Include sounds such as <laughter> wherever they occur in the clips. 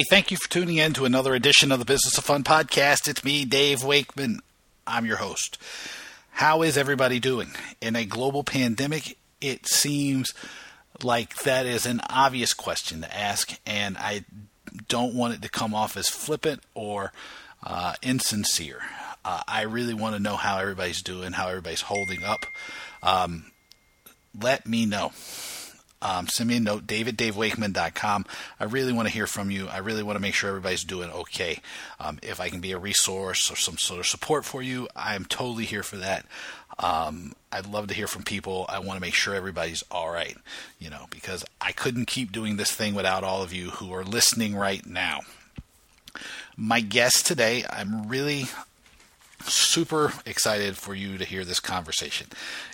Hey, thank you for tuning in to another edition of the Business of Fun podcast. It's me, Dave Wakeman. I'm your host. How is everybody doing? In a global pandemic, it seems like that is an obvious question to ask, and I don't want it to come off as flippant or uh, insincere. Uh, I really want to know how everybody's doing, how everybody's holding up. Um, let me know. Um, send me a note, dave at davewakeman.com. I really want to hear from you. I really want to make sure everybody's doing okay. Um, if I can be a resource or some sort of support for you, I'm totally here for that. Um, I'd love to hear from people. I want to make sure everybody's all right, you know, because I couldn't keep doing this thing without all of you who are listening right now. My guest today, I'm really super excited for you to hear this conversation.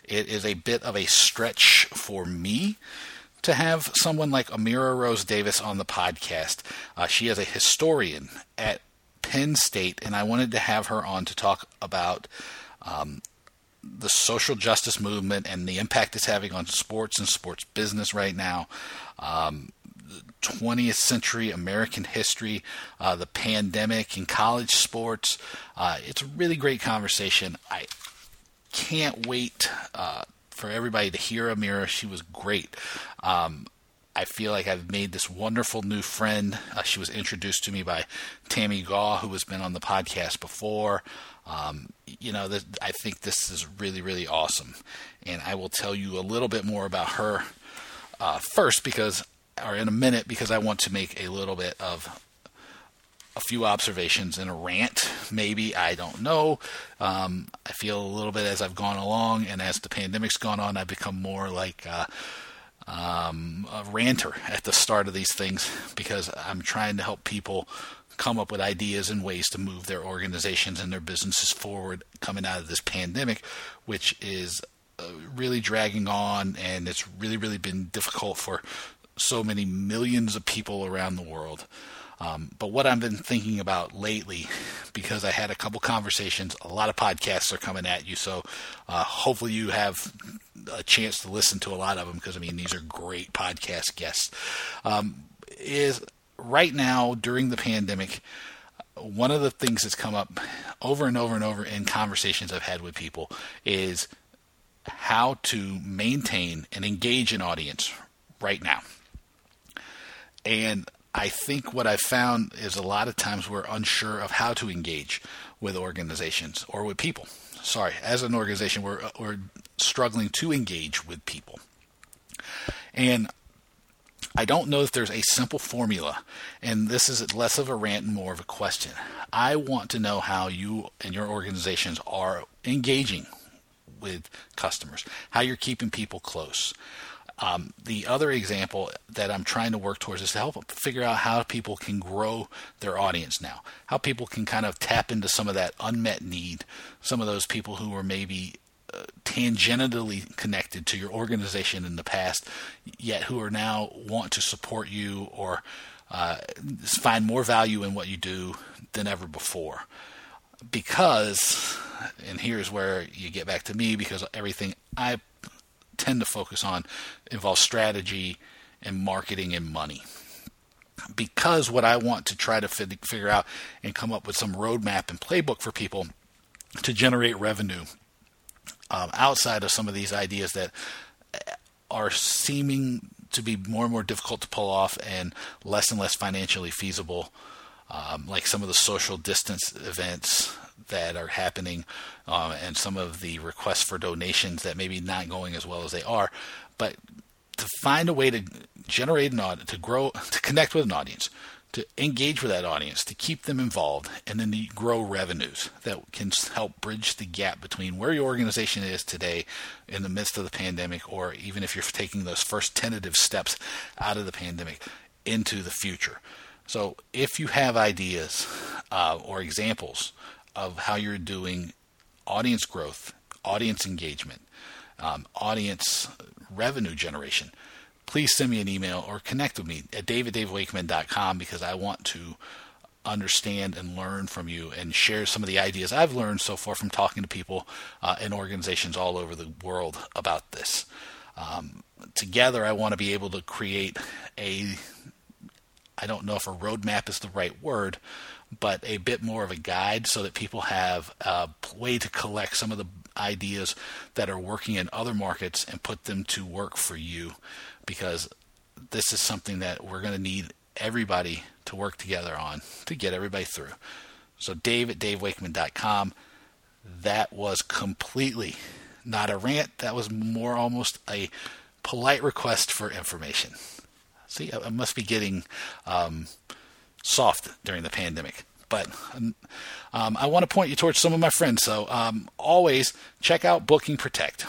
It is a bit of a stretch for me to have someone like Amira Rose Davis on the podcast. Uh, she is a historian at Penn State, and I wanted to have her on to talk about um, the social justice movement and the impact it's having on sports and sports business right now. Um, 20th century American history, uh, the pandemic in college sports. Uh, it's a really great conversation. I can't wait uh, for everybody to hear Amira. She was great. Um, I feel like I've made this wonderful new friend. Uh, she was introduced to me by Tammy Gaw, who has been on the podcast before. Um, you know, this, I think this is really, really awesome. And I will tell you a little bit more about her uh, first, because, or in a minute, because I want to make a little bit of a few observations and a rant, maybe. I don't know. Um, I feel a little bit as I've gone along, and as the pandemic's gone on, I've become more like uh, um, a ranter at the start of these things because I'm trying to help people come up with ideas and ways to move their organizations and their businesses forward coming out of this pandemic, which is uh, really dragging on, and it's really, really been difficult for so many millions of people around the world. Um, but what I've been thinking about lately, because I had a couple conversations, a lot of podcasts are coming at you, so uh, hopefully you have a chance to listen to a lot of them because I mean these are great podcast guests. Um, is right now during the pandemic, one of the things that's come up over and over and over in conversations I've had with people is how to maintain and engage an audience right now. And I think what I've found is a lot of times we're unsure of how to engage with organizations or with people. Sorry, as an organization, we're, uh, we're struggling to engage with people. And I don't know if there's a simple formula, and this is less of a rant and more of a question. I want to know how you and your organizations are engaging with customers, how you're keeping people close, um, the other example that I'm trying to work towards is to help figure out how people can grow their audience now, how people can kind of tap into some of that unmet need, some of those people who were maybe uh, tangentially connected to your organization in the past, yet who are now want to support you or uh, find more value in what you do than ever before. Because, and here's where you get back to me, because everything I tend to focus on involves strategy and marketing and money. Because what I want to try to figure out and come up with some roadmap and playbook for people to generate revenue um, outside of some of these ideas that are seeming to be more and more difficult to pull off and less and less financially feasible, um, like some of the social distance events that are happening uh, and some of the requests for donations that maybe not going as well as they are. But to find a way to generate an audience, to grow, <laughs> to connect with an audience, to engage with that audience, to keep them involved, and then to grow revenues that can help bridge the gap between where your organization is today in the midst of the pandemic, or even if you're taking those first tentative steps out of the pandemic into the future. So, if you have ideas uh, or examples of how you're doing audience growth, audience engagement, um, audience revenue generation, please send me an email or connect with me at dave at davewakeman.com because I want to understand and learn from you and share some of the ideas I've learned so far from talking to people uh, and organizations all over the world about this. Um, together, I want to be able to create a I don't know if a roadmap is the right word, but a bit more of a guide so that people have a way to collect some of the ideas that are working in other markets and put them to work for you because this is something that we're going to need everybody to work together on to get everybody through. So, Dave at davewakeman.com. That was completely not a rant. That was more almost a polite request for information. See, I must be getting um, soft during the pandemic. But um, I want to point you towards some of my friends. So um, always check out Booking Protect.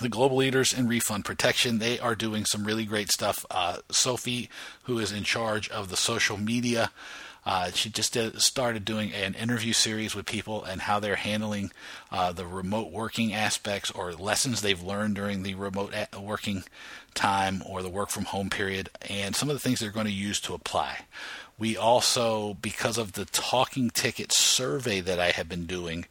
The global leaders in refund protection, they are doing some really great stuff. Uh, Sophie, who is in charge of the social media, uh, she just did, started doing an interview series with people and how they're handling uh, the remote working aspects or lessons they've learned during the remote working time or the work from home period, and some of the things they're going to use to apply. We also, because of the talking ticket survey that I have been doing,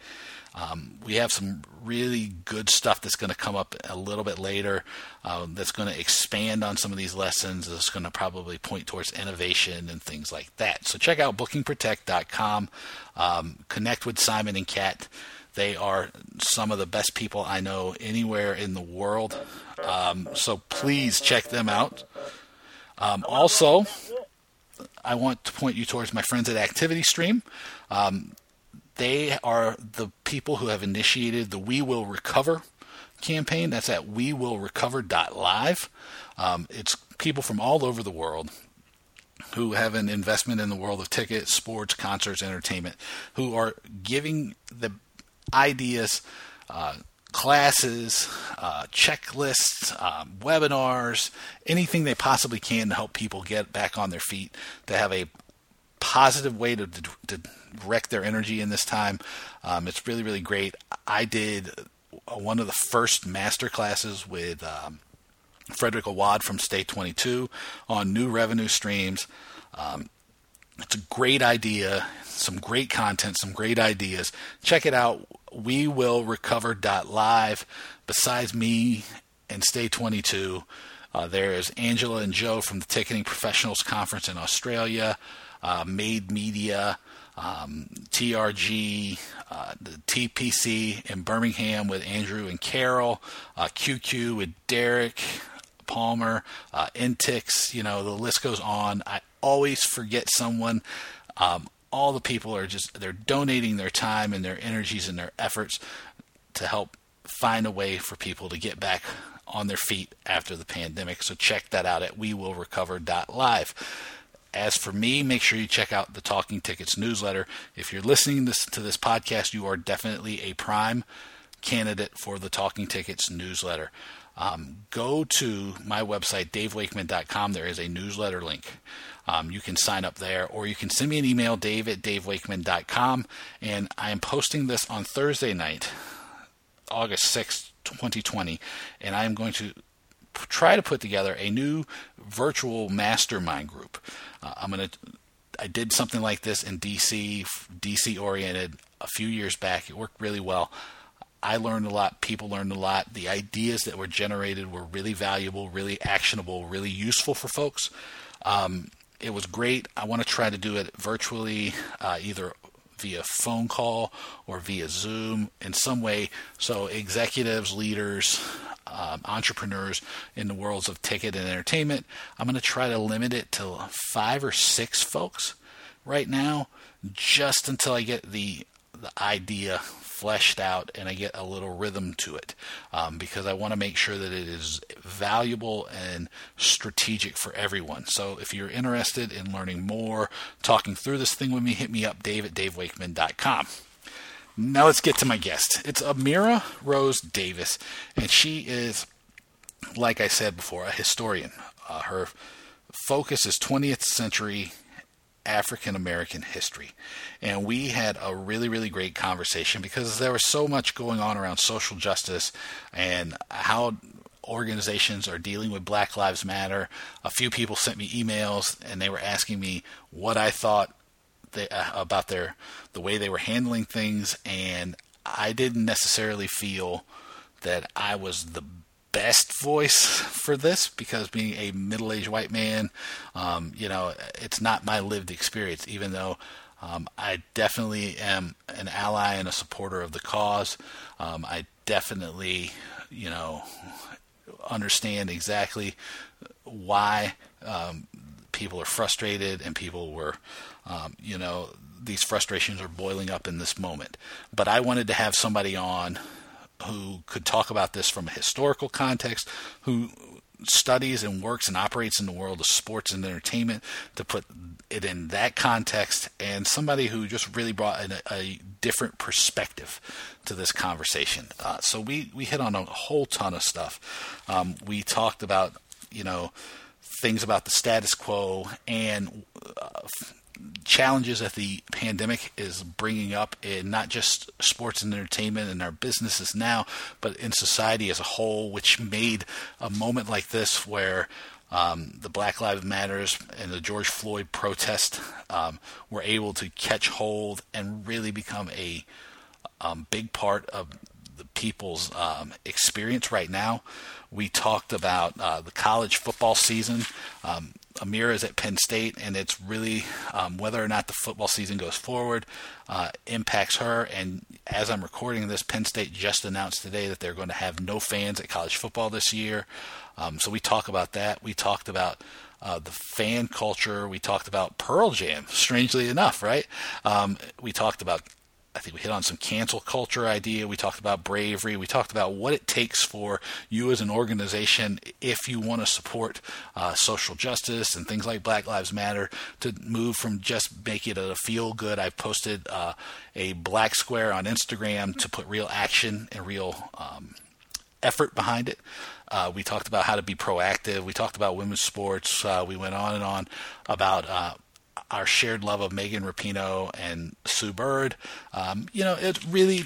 um, we have some really good stuff that's going to come up a little bit later uh, that's going to expand on some of these lessons. It's going to probably point towards innovation and things like that. So check out bookingprotect.com. Um, connect with Simon and Kat. They are some of the best people I know anywhere in the world. Um, so please check them out. Um, also, I want to point you towards my friends at Activity Stream. Um, they are the people who have initiated the We Will Recover campaign. That's at wewillrecover.live. Um, it's people from all over the world who have an investment in the world of tickets, sports, concerts, entertainment, who are giving the ideas, uh, classes, uh, checklists, um, webinars, anything they possibly can to help people get back on their feet, to have a positive way to, to, direct their energy in this time. Um, it's really, really great. I did one of the first master classes with um, Frederick Awad from Stay 22 on new revenue streams. Um, it's a great idea, some great content, some great ideas. Check it out. We will recover.live. Besides me and Stay 22, uh, there is Angela and Joe from the Ticketing Professionals Conference in Australia, uh, Made Media, um, TRG, uh, the TPC in Birmingham with Andrew and Carol, uh, QQ with Derek Palmer, uh, Intix. You know the list goes on. I always forget someone. Um, all the people are just they're donating their time and their energies and their efforts to help find a way for people to get back on their feet after the pandemic. So check that out at wewillrecover.live. As for me, make sure you check out the Talking Tickets newsletter. If you're listening this, to this podcast, you are definitely a prime candidate for the Talking Tickets newsletter. Um, go to my website, davewakeman.com. There is a newsletter link. Um, you can sign up there, or you can send me an email, dave at davewakeman.com. And I am posting this on Thursday night, August 6th, 2020. And I am going to try to put together a new virtual mastermind group. Uh, I'm going to. I did something like this in DC, DC oriented, a few years back. It worked really well. I learned a lot. People learned a lot. The ideas that were generated were really valuable, really actionable, really useful for folks. Um, it was great. I want to try to do it virtually, uh, either via phone call or via Zoom in some way. So, executives, leaders, um, entrepreneurs in the worlds of ticket and entertainment, I'm going to try to limit it to five or six folks right now, just until I get the the idea fleshed out and I get a little rhythm to it um, because I want to make sure that it is valuable and strategic for everyone. So if you're interested in learning more, talking through this thing with me, hit me up, dave at davewakeman.com. Now let's get to my guest. It's Amira Rose Davis, and she is, like I said before, a historian. Uh, her focus is 20th century African American history. And we had a really, really great conversation because there was so much going on around social justice and how organizations are dealing with Black Lives Matter. A few people sent me emails and they were asking me what I thought they, uh, about their the way they were handling things, and I didn't necessarily feel that I was the best voice for this because being a middle-aged white man, um, you know, it's not my lived experience. Even though um, I definitely am an ally and a supporter of the cause, um, I definitely, you know, understand exactly why um, people are frustrated and people were, um, you know, these frustrations are boiling up in this moment. But I wanted to have somebody on who could talk about this from a historical context, who studies and works and operates in the world of sports and entertainment to put it in that context, and somebody who just really brought a, a different perspective to this conversation. Uh, so we we hit on a whole ton of stuff. Um, we talked about you know things about the status quo and uh, challenges that the pandemic is bringing up in not just sports and entertainment and our businesses now, but in society as a whole, which made a moment like this where um, the Black Lives Matters and the George Floyd protest um, were able to catch hold and really become a um, big part of the people's um, experience right now. We talked about uh, the college football season. Amira is at Penn State, and it's really um, whether or not the football season goes forward uh, impacts her. And as I'm recording this, Penn State just announced today that they're going to have no fans at college football this year. Um, so we talk about that. We talked about uh, the fan culture. We talked about Pearl Jam, strangely enough, right? Um, we talked about I think we hit on some cancel culture idea. We talked about bravery. We talked about what it takes for you as an organization, if you want to support uh, social justice and things like Black Lives Matter, to move from just make it a feel good. I've posted uh, a black square on Instagram to put real action and real um, effort behind it. Uh, we talked about how to be proactive. We talked about women's sports. Uh, we went on and on about uh, our shared love of Megan Rapinoe and Sue Bird. Um, you know, it really,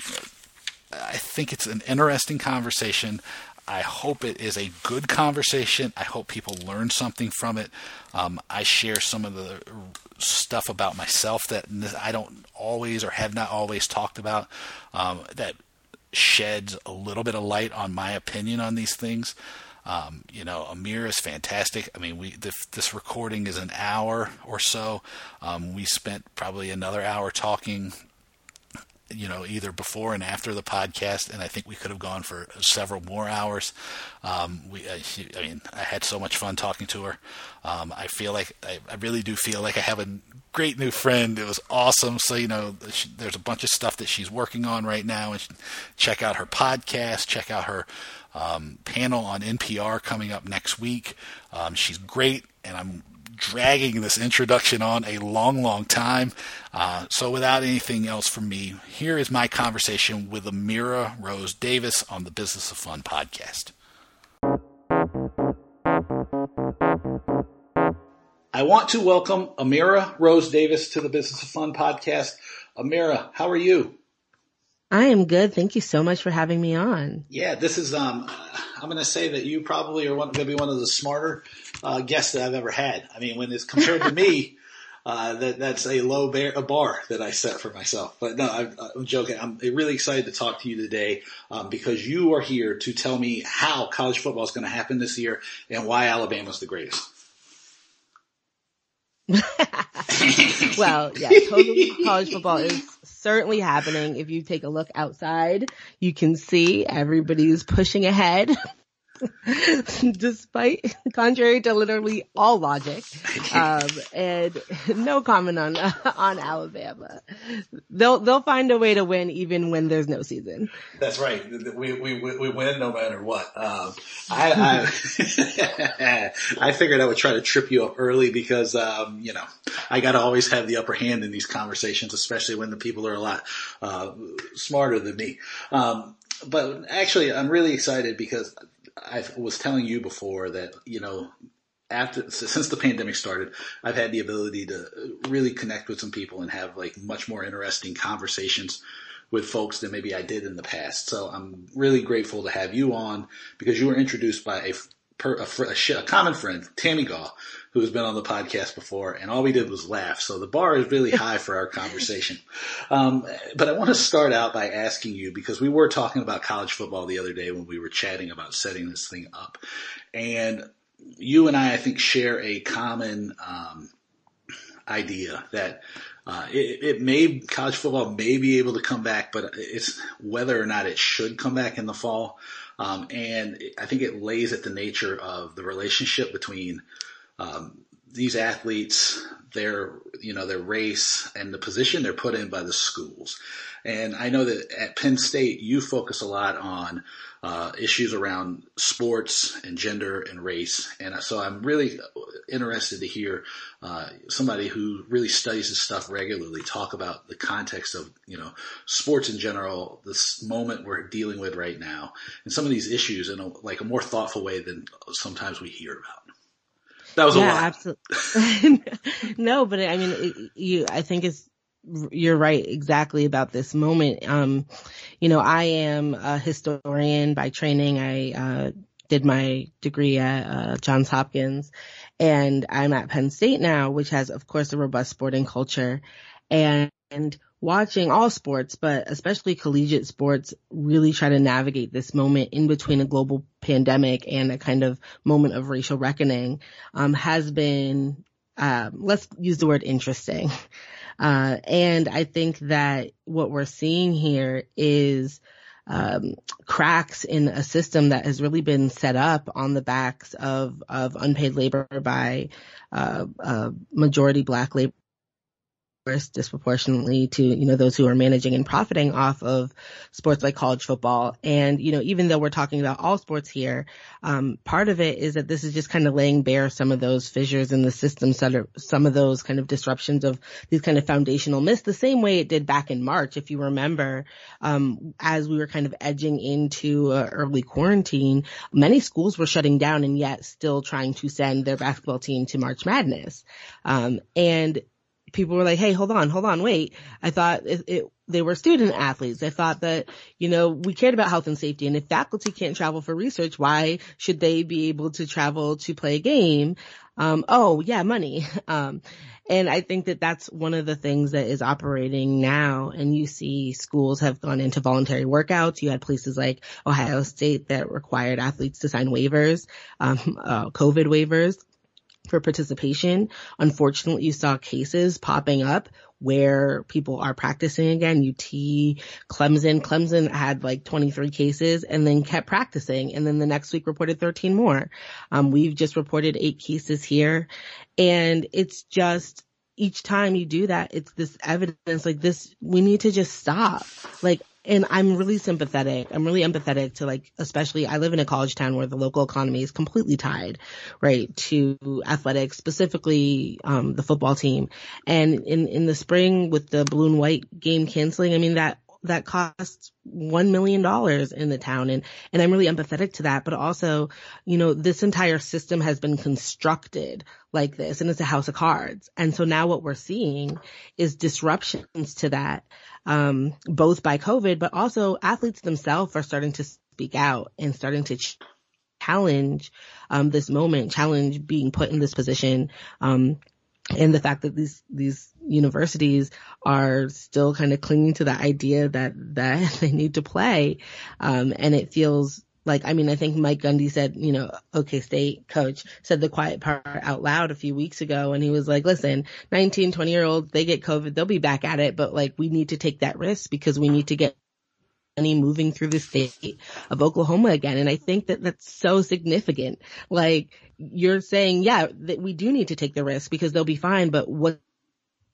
I think it's an interesting conversation. I hope it is a good conversation. I hope people learn something from it. Um, I share some of the stuff about myself that I don't always or have not always talked about um, that sheds a little bit of light on my opinion on these things. Um, you know, Amir is fantastic. I mean, we this, this recording is an hour or so. Um, we spent probably another hour talking. You know, either before and after the podcast, and I think we could have gone for several more hours. Um, we, I, I, mean, I had so much fun talking to her. Um, I feel like I, I really do feel like I have a great new friend. It was awesome. So, you know, she, there's a bunch of stuff that she's working on right now. And check out her podcast, check out her um, panel on NPR coming up next week. Um, she's great, and I'm dragging this introduction on a long, long time. Uh, so, without anything else from me, here is my conversation with Amira Rose Davis on the Business of Fun podcast. I want to welcome Amira Rose Davis to the Business of Fun podcast. Amira, how are you? I am good. Thank you so much for having me on. Yeah, this is. Um, I'm going to say that you probably are going to be one of the smarter uh, guests that I've ever had. I mean, when it's compared to me, <laughs> uh, that that's a low bear, a bar that I set for myself. But no, I'm, I'm joking. I'm really excited to talk to you today um, because you are here to tell me how college football is going to happen this year and why Alabama's the greatest. <laughs> well, yeah, college football is certainly happening. If you take a look outside, you can see everybody's pushing ahead. <laughs> <laughs> despite contrary to literally all logic, um, and <laughs> no comment on <laughs> on Alabama. They'll they'll find a way to win even when there's no season. That's right. We we we win no matter what. Um, I I, I figured I would try to trip you up early because um, you know I got to always have the upper hand in these conversations, especially when the people are a lot uh, smarter than me. Um, but actually, I'm really excited because I was telling you before that you know after since the pandemic started, I've had the ability to really connect with some people and have like much more interesting conversations with folks than maybe I did in the past. So I'm really grateful to have you on because you were introduced by a a, a, a, common friend, Tammy Gaw, who has been on the podcast before, and all we did was laugh. So the bar is really <laughs> high for our conversation. Um, but I want to start out by asking you because we were talking about college football the other day when we were chatting about setting this thing up, and you and I, I think, share a common um, idea that. Uh, it, it, may college football may be able to come back, but it's whether or not it should come back in the fall. Um, and I think it lays at the nature of the relationship between um, these athletes, their you know their race, and the position they're put in by the schools. And I know that at Penn State, you focus a lot on uh, issues around sports and gender and race. And so I'm really interested to hear uh, somebody who really studies this stuff regularly talk about the context of you know sports in general, this moment we're dealing with right now, and some of these issues in a, like a more thoughtful way than sometimes we hear about. That was yeah, absolutely. <laughs> no, but I mean, it, you. I think it's you're right exactly about this moment. Um, you know, I am a historian by training. I uh, did my degree at uh, Johns Hopkins, and I'm at Penn State now, which has, of course, a robust sporting culture, and, and watching all sports, but especially collegiate sports, really try to navigate this moment in between a global pandemic and a kind of moment of racial reckoning, um, has been, uh, let's use the word interesting. <laughs> Uh, and I think that what we're seeing here is, um, cracks in a system that has really been set up on the backs of, of unpaid labor by, uh, uh majority black labor disproportionately to, you know, those who are managing and profiting off of sports like college football. And, you know, even though we're talking about all sports here, um, part of it is that this is just kind of laying bare some of those fissures in the system, some of those kind of disruptions of these kind of foundational myths, the same way it did back in March, if you remember, um, as we were kind of edging into uh, early quarantine, many schools were shutting down and yet still trying to send their basketball team to March Madness. Um, and people were like, Hey, hold on, hold on, wait. I thought it, it, they were student athletes. I thought that, you know, we cared about health and safety. And if faculty can't travel for research, why should they be able to travel to play a game? Um, oh yeah, money. <laughs> Um, and I think that that's one of the things that is operating now. And you see schools have gone into voluntary workouts. You had places like Ohio State that required athletes to sign waivers, um, uh, COVID waivers for participation. Unfortunately, you saw cases popping up where people are practicing again. UT, Clemson, Clemson had like 23 cases and then kept practicing. And then the next week reported 13 more. Um, we've just reported eight cases here and it's just, each time you do that, it's this evidence like this, we need to just stop. Like and I'm really sympathetic. I'm really empathetic to like, especially I live in a college town where the local economy is completely tied, right, to athletics, specifically, um, the football team. And in, in the spring with the blue and white game canceling, I mean, that, that costs one million dollars in the town. And and I'm really empathetic to that but also you know this entire system has been constructed like this and it's a house of cards. And so now what we're seeing is disruptions to that um, both by COVID, but also athletes themselves are starting to speak out and starting to ch- challenge um, this moment, challenge being put in this position, um, and the fact that these these universities are still kind of clinging to the idea that that <laughs> they need to play, um, and it feels like, I mean, I think Mike Gundy said, you know, OK State coach said the quiet part out loud a few weeks ago. And he was like, listen, 19, 20 year olds, they get COVID, they'll be back at it. But like, we need to take that risk because we need to get moving through the state of Oklahoma again. And I think that that's so significant. Like you're saying, yeah, that we do need to take the risk because they'll be fine. But what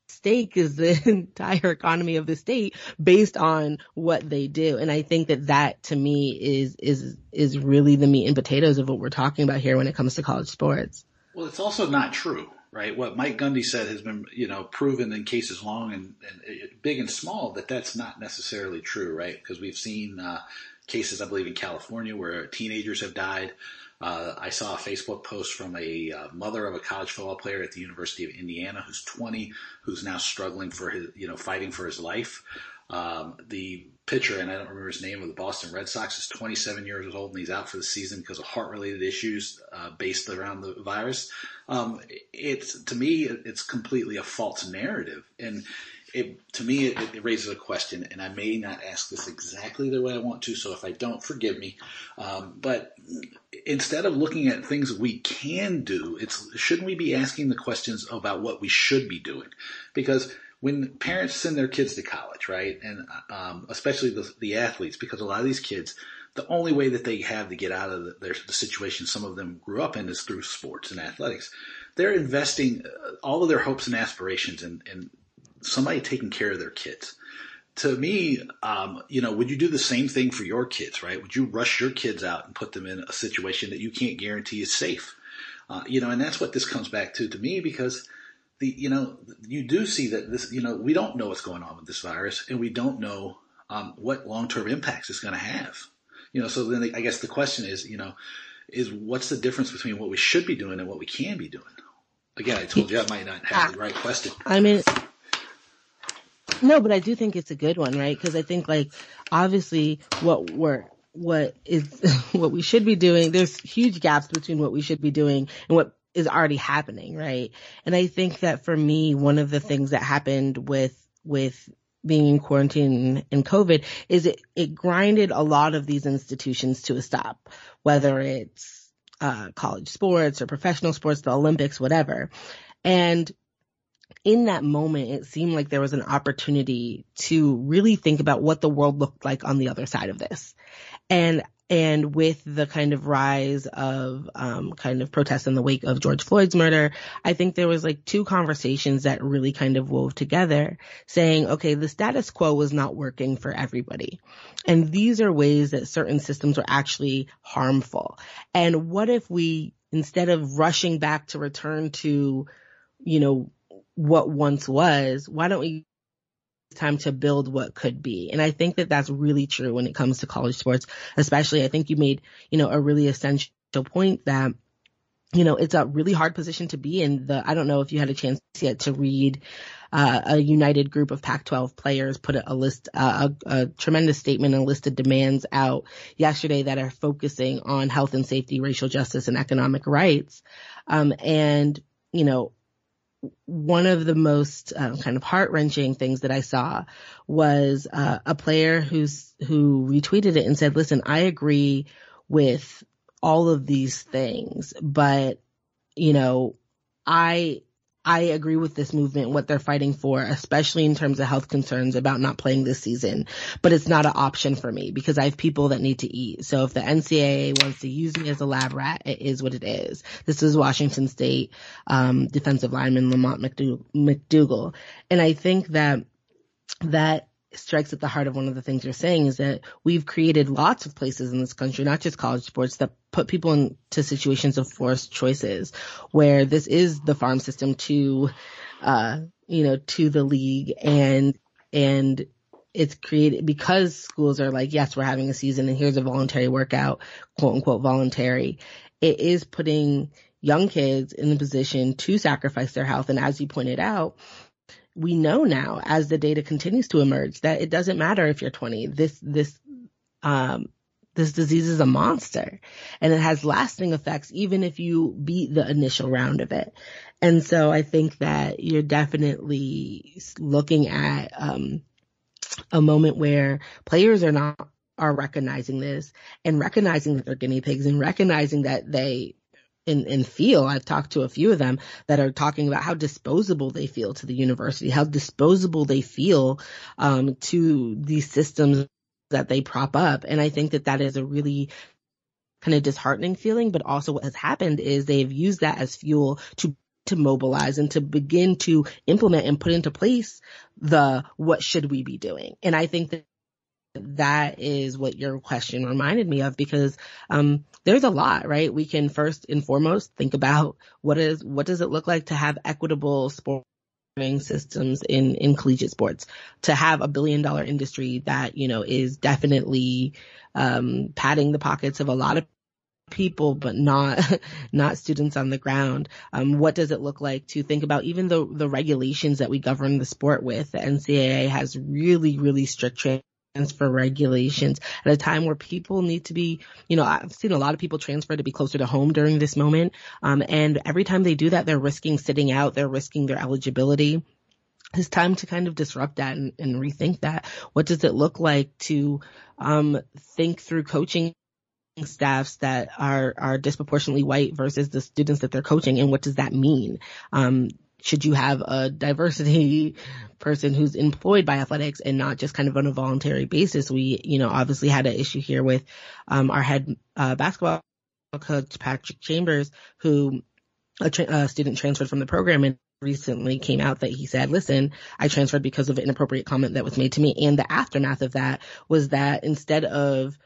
stake is the <laughs> entire economy of the state based on what they do. And I think that that to me is, is, is really the meat and potatoes of what we're talking about here when it comes to college sports. Well, it's also not true, right? What Mike Gundy said has been, you know, proven in cases long and, and big and small that that's not necessarily true, right? Because we've seen, uh, cases, I believe, in California where teenagers have died. Uh, I saw a Facebook post from a uh, mother of a college football player at the University of Indiana who's 20, who's now struggling for his, you know, fighting for his life. Um, the pitcher, and I don't remember his name, of the Boston Red Sox is 27 years old and he's out for the season because of heart-related issues uh, based around the virus. Um, it's to me, it's completely a false narrative, and it, to me, it, it, raises a question, and I may not ask this exactly the way I want to. So if I don't, forgive me. Um, but instead of looking at things we can do, it's shouldn't we be asking the questions about what we should be doing? Because when parents send their kids to college, right, and um, especially the, the, athletes, because a lot of these kids, the only way that they have to get out of the, their, the situation some of them grew up in is through sports and athletics. They're investing uh, all of their hopes and aspirations in, in somebody taking care of their kids. To me, um, you know, would you do the same thing for your kids, right? Would you rush your kids out and put them in a situation that you can't guarantee is safe? Uh, you know, and that's what this comes back to to me because the you know you do see that this you know we don't know what's going on with this virus and we don't know um, what long term impacts it's going to have. You know, so then the, I guess the question is, you know, is what's the difference between what we should be doing and what we can be doing? Again, I told you I might not have the right question. I mean, no, but I do think it's a good one, right? Because I think like obviously what we're what is <laughs> what we should be doing. There's huge gaps between what we should be doing and what is already happening, right? And I think that for me, one of the things that happened with, with being in quarantine and COVID is it, it grinded a lot of these institutions to a stop, whether it's, uh, college sports or professional sports, the Olympics, whatever. And in that moment, it seemed like there was an opportunity to really think about what the world looked like on the other side of this. And and with the kind of rise of um, kind of protests in the wake of George Floyd's murder, I think there was like two conversations that really kind of wove together saying, okay, the status quo was not working for everybody. And these are ways that certain systems are actually harmful. And what if we, instead of rushing back to return to, you know, what once was, why don't we time to build what could be. And I think that that's really true when it comes to college sports, especially I think you made, you know, a really essential point that you know, it's a really hard position to be in. The I don't know if you had a chance yet to read uh, a united group of Pac-12 players put a, list, uh, a, a, tremendous statement and a list of demands out yesterday that are focusing on health and safety, racial justice, and economic rights. Um, and you know, one of the most uh, kind of heart wrenching things that I saw was uh, a player who's who retweeted it and said, "Listen, I agree with all of these things, but you know, I I agree with this movement, what they're fighting for, especially in terms of health concerns about not playing this season. But it's not an option for me because I have people that need to eat. So if the NCAA wants to use me as a lab rat, it is what it is. This is Washington State um, defensive lineman Lamont McDougal, and I think that that strikes at the heart of one of the things you're saying is that we've created lots of places in this country, not just college sports, that put people into situations of forced choices where this is the farm system to, uh, you know, to the league and, and it's created because schools are like, yes, we're having a season and here's a voluntary workout, quote unquote voluntary. It is putting young kids in the position to sacrifice their health. And as you pointed out, we know now as the data continues to emerge that it doesn't matter if you're 20. This, this, um, this disease is a monster and it has lasting effects even if you beat the initial round of it. And so I think that you're definitely looking at, um, a moment where players are not, are recognizing this and recognizing that they're guinea pigs and recognizing that they and, and feel. I've talked to a few of them that are talking about how disposable they feel to the university, how disposable they feel um, to these systems that they prop up. And I think that that is a really kind of disheartening feeling, but also what has happened is they've used that as fuel to to mobilize and to begin to implement and put into place the what should we be doing. And I think that that is what your question reminded me of because um, there's a lot, right? We can first and foremost think about what is what does it look like to have equitable sporting systems in in collegiate sports to have a billion dollar industry that you know is definitely um, padding the pockets of a lot of people, but not <laughs> not students on the ground. Um, what does it look like to think about even the the regulations that we govern the sport with? The NCAA has really really strict transfer regulations at a time where people need to be, you know, I've seen a lot of people transfer to be closer to home during this moment. Um, and every time they do that, they're risking sitting out, they're risking their eligibility it's time to kind of disrupt that and, and, rethink that. What does it look like to um, think through coaching staffs that are are disproportionately white versus the students that they're coaching, and what does that mean? Um, should you have a diversity person who's employed by athletics and not just kind of on a voluntary basis? We, you know, obviously had an issue here with um, our head uh, basketball coach Patrick Chambers, who a, tra- a student transferred from the program and recently came out that he said, listen, I transferred because of an inappropriate comment that was made to me. And the aftermath of that was that instead of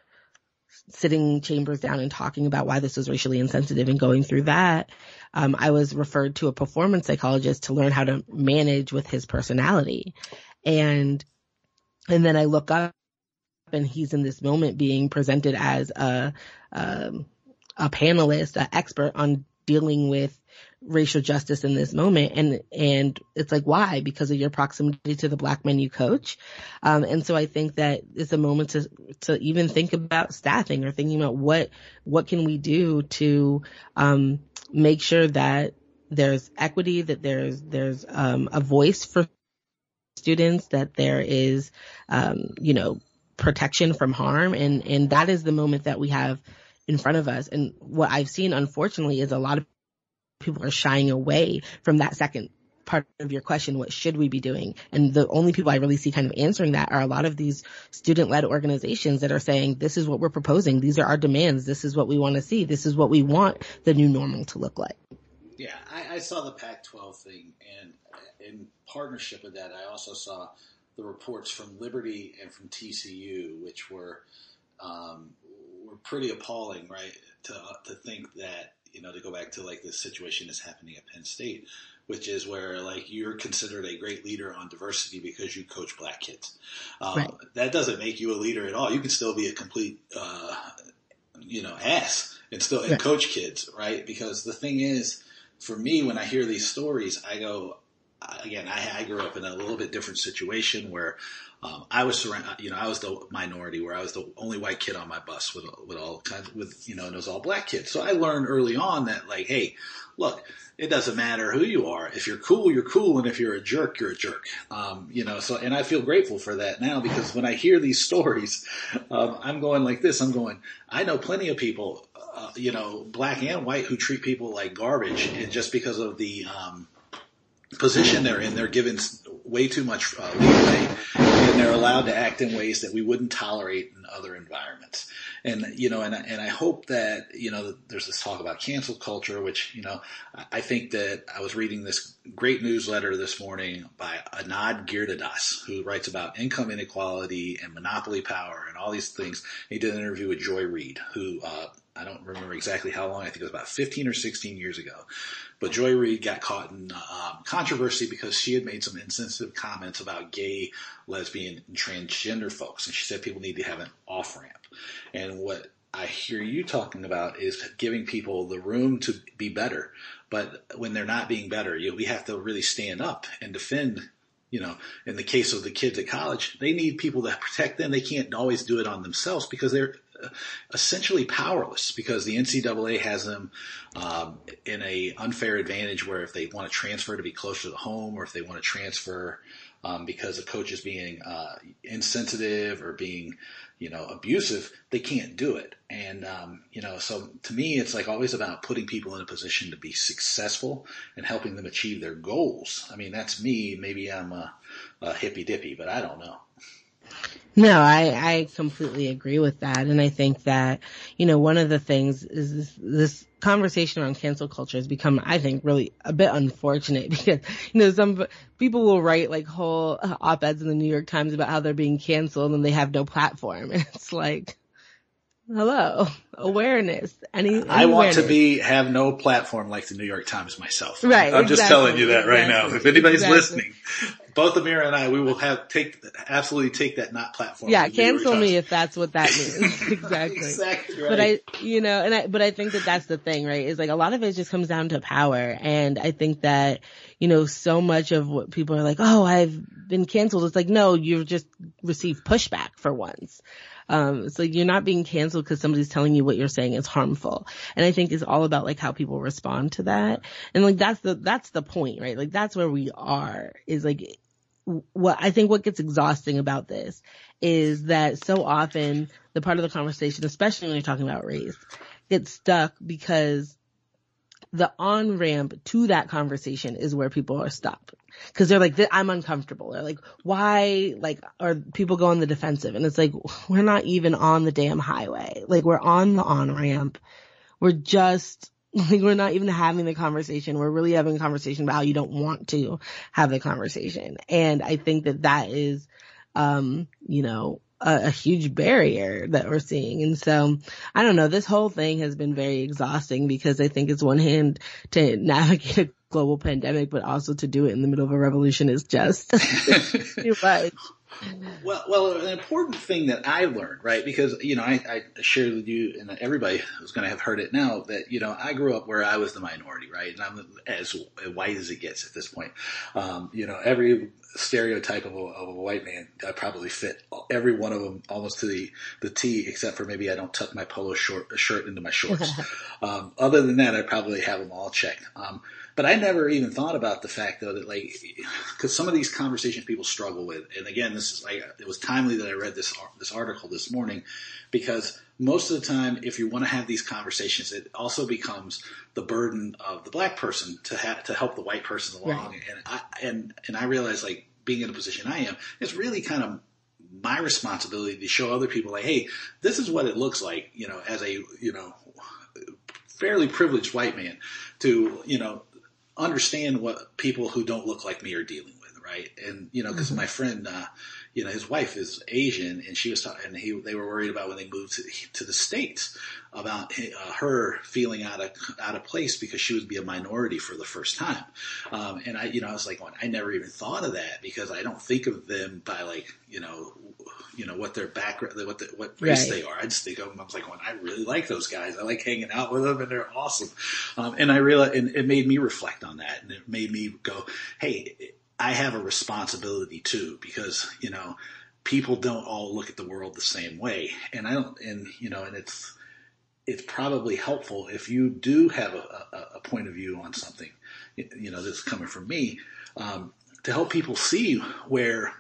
sitting chambers down and talking about why this was racially insensitive and going through that, um, I was referred to a performance psychologist to learn how to manage with his personality. And, and then I look up and he's in this moment being presented as a, um, a panelist, an expert on dealing with racial justice in this moment. And, and it's like, why? Because of your proximity to the black men you coach. Um, and so I think that it's a moment to, to even think about staffing or thinking about what, what can we do to, um, make sure that there's equity, that there's, there's, um, a voice for students, that there is, um, you know, protection from harm. And, and that is the moment that we have in front of us. And what I've seen, unfortunately, is a lot of people are shying away from that second part of your question, what should we be doing? And the only people I really see kind of answering that are a lot of these student led organizations that are saying, this is what we're proposing. These are our demands. This is what we want to see. This is what we want the new normal to look like. Yeah, I, I saw the Pac 12 thing and in partnership with that, I also saw the reports from Liberty and from TCU, which were, um, were pretty appalling, right? To, to think that you know, to go back to like this situation that's happening at Penn State, which is where like you're considered a great leader on diversity because you coach black kids. Um, right. That doesn't make you a leader at all. You can still be a complete, uh, you know, ass and still and coach kids, right? Because the thing is, for me, when I hear these stories, I go, again, I, I grew up in a little bit different situation where um, I was surrounded, you know, I was the minority where I was the only white kid on my bus with, with all kinds of, with, you know, and it was all black kids. So I learned early on that like, hey, look, it doesn't matter who you are. If you're cool, you're cool. And if you're a jerk, you're a jerk. Um, you know, so, and I feel grateful for that now because when I hear these <laughs> stories, um, I'm going like this. I'm going, I know plenty of people, uh, you know, black and white who treat people like garbage and just because of the, um, position they're in, they're given way too much uh, leeway, and they're allowed to act in ways that we wouldn't tolerate in other environments. And you know, and and I hope that you know, there's this talk about cancel culture, which you know, I think that I was reading this great newsletter this morning by Anand Giridharadas, who writes about income inequality and monopoly power and all these things. He did an interview with Joy Reid, who uh, I don't remember exactly how long. I think it was about 15 or 16 years ago. But Joy Reid got caught in um, controversy because she had made some insensitive comments about gay, lesbian, and transgender folks, and she said people need to have an off ramp. And what I hear you talking about is giving people the room to be better. But when they're not being better, you, know, we have to really stand up and defend you know, in the case of the kids at college, they need people to protect them. They can't always do it on themselves because they're essentially powerless because the NCAA has them um, in a unfair advantage where if they want to transfer to be closer to home or if they want to transfer um, because a coach is being uh, insensitive or being you know abusive, they can't do it. And um, you know, so to me, it's like always about putting people in a position to be successful and helping them achieve their goals. I mean, that's me. Maybe I'm a, a hippy dippy, but I don't know. No, I, I completely agree with that. And I think that, you know, one of the things is this, this conversation around cancel culture has become, I think, really a bit unfortunate <laughs> because, you know, some people will write like whole uh, op-eds in the New York Times about how they're being canceled and they have no platform. And <laughs> it's like, hello, awareness. Any, any I want awareness. to be have no platform like the New York Times myself. Right. I'm exactly, just telling you that right exactly, now. If anybody's exactly. listening, both Amira and I, we will have take absolutely take that not platform. Yeah, cancel me if that's what that means. <laughs> <laughs> exactly. exactly right. But I, you know, and I, but I think that that's the thing, right? Is like a lot of it just comes down to power, and I think that you know so much of what people are like, oh, I've been canceled. It's like no, you've just received pushback for once. Um, it's like you're not being canceled because somebody's telling you what you're saying is harmful. And I think it's all about like how people respond to that. And like that's the, that's the point, right? Like that's where we are is like what I think what gets exhausting about this is that so often the part of the conversation, especially when you're talking about race, gets stuck because the on ramp to that conversation is where people are stuck because they're like, I'm uncomfortable. They're like, why? Like, are people go on the defensive and it's like, <laughs> we're not even on the damn highway. Like, we're on the on ramp. We're just, <laughs> like, we're not even having the conversation. We're really having a conversation about how you don't want to have the conversation. And I think that that is, um, you know, a, a, huge barrier that we're seeing. And so I don't know, this whole thing has been very exhausting because I think it's one hand to <laughs> navigate global pandemic, but also to do it in the middle of a revolution is just <laughs> too much. Well, well, an important thing that I learned, right? Because you know, I, I shared with you, and everybody who's going to have heard it now that you know I grew up where I was the minority, right? And I'm as white as it gets at this point. Um, you know, every stereotype of a, of a, white man, I probably fit every one of them almost to the the T, except for maybe I don't tuck my polo short shirt into my shorts. <laughs> um, other than that, I probably have them all checked. Um, but I never even thought about the fact though that like, cause some of these conversations people struggle with. And again, this is like, it was timely that I read this, this article this morning because most of the time, if you want to have these conversations, it also becomes the burden of the black person to to help the white person along. Right. And I, and, and I realize like being in a position I am, it's really kind of my responsibility to show other people like, Hey, this is what it looks like, you know, as a, you know, fairly privileged white man to, you know, understand what people who don't look like me are dealing with, right? And you know, because mm-hmm. my friend, uh, you know, his wife is Asian, and she was talking, and he they were worried about when they moved to, to the states about uh, her feeling out of out of place because she would be a minority for the first time. Um, and I, you know, I was like, well, I never even thought of that because I don't think of them by like, you know, you know what their background, what the, what race right. they are. I just think of them. I was like, well, I really like those guys. I like hanging out with them, and they're awesome. Um, and I realized, and it made me reflect on that, and it made me go, hey, I have a responsibility too because you know people don't all look at the world the same way, and I don't, and you know, and it's it's probably helpful if you do have a, a, a point of view on something, you know, that's coming from me, um, to help people see where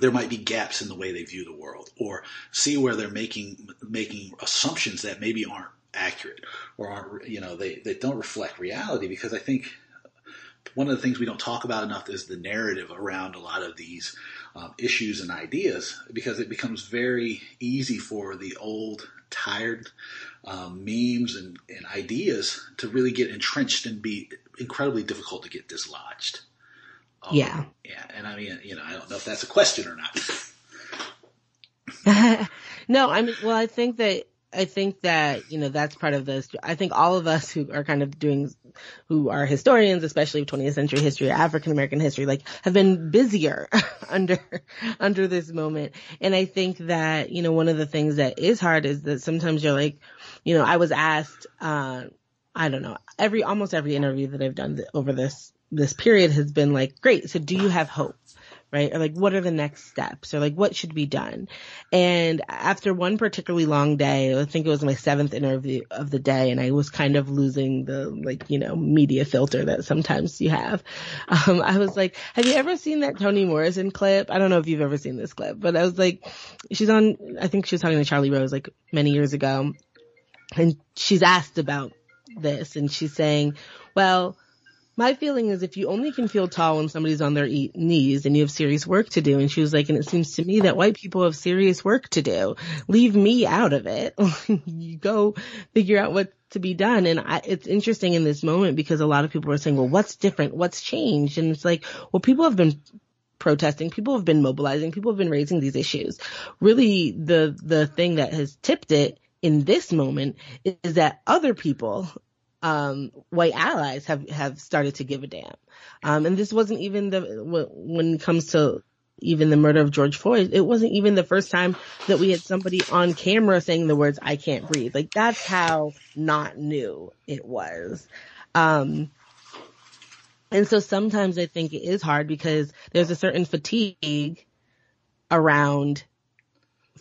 there might be gaps in the way they view the world or see where they're making making assumptions that maybe aren't accurate or aren't you know they, they don't reflect reality. Because I think one of the things we don't talk about enough is the narrative around a lot of these um, issues and ideas because it becomes very easy for the old tired um, memes and, and ideas to really get entrenched and be incredibly difficult to get dislodged. Um, yeah. Yeah. And I mean, you know, I don't know if that's a question or not. <laughs> no, I mean, well, I think that, I think that, you know, that's part of this. I think all of us who are kind of doing, who are historians, especially of 20th century history, African American history, like have been busier <laughs> under, under this moment. And I think that, you know, one of the things that is hard is that sometimes you're like, you know, I was asked, uh, I don't know, every, almost every interview that I've done over this this period has been like, great. So do you have hope? Right? Or like, what are the next steps? Or like, what should be done? And after one particularly long day, I think it was my seventh interview of the day, and I was kind of losing the like, you know, media filter that sometimes you have. <laughs> Um, I was like, have you ever seen that Toni Morrison clip? I don't know if you've ever seen this clip, but I was like, she's on, I think she was talking to Charlie Rose like many years ago, and she's asked about this, and she's saying, well, my feeling is if you only can feel tall when somebody's on their e- knees and you have serious work to do. And she was like, and it seems to me that white people have serious work to do. Leave me out of it. <laughs> you go figure out what to be done. And I, it's interesting in this moment because a lot of people are saying, well, what's different? What's changed? And it's like, well, people have been protesting. People have been mobilizing. People have been raising these issues. Really, the, the thing that has tipped it in this moment is that other people um, white allies have, have started to give a damn. Um, and this wasn't even the, when it comes to even the murder of George Floyd, it wasn't even the first time that we had somebody on camera saying the words, I can't breathe. Like that's how not new it was. Um, and so sometimes I think it is hard because there's a certain fatigue around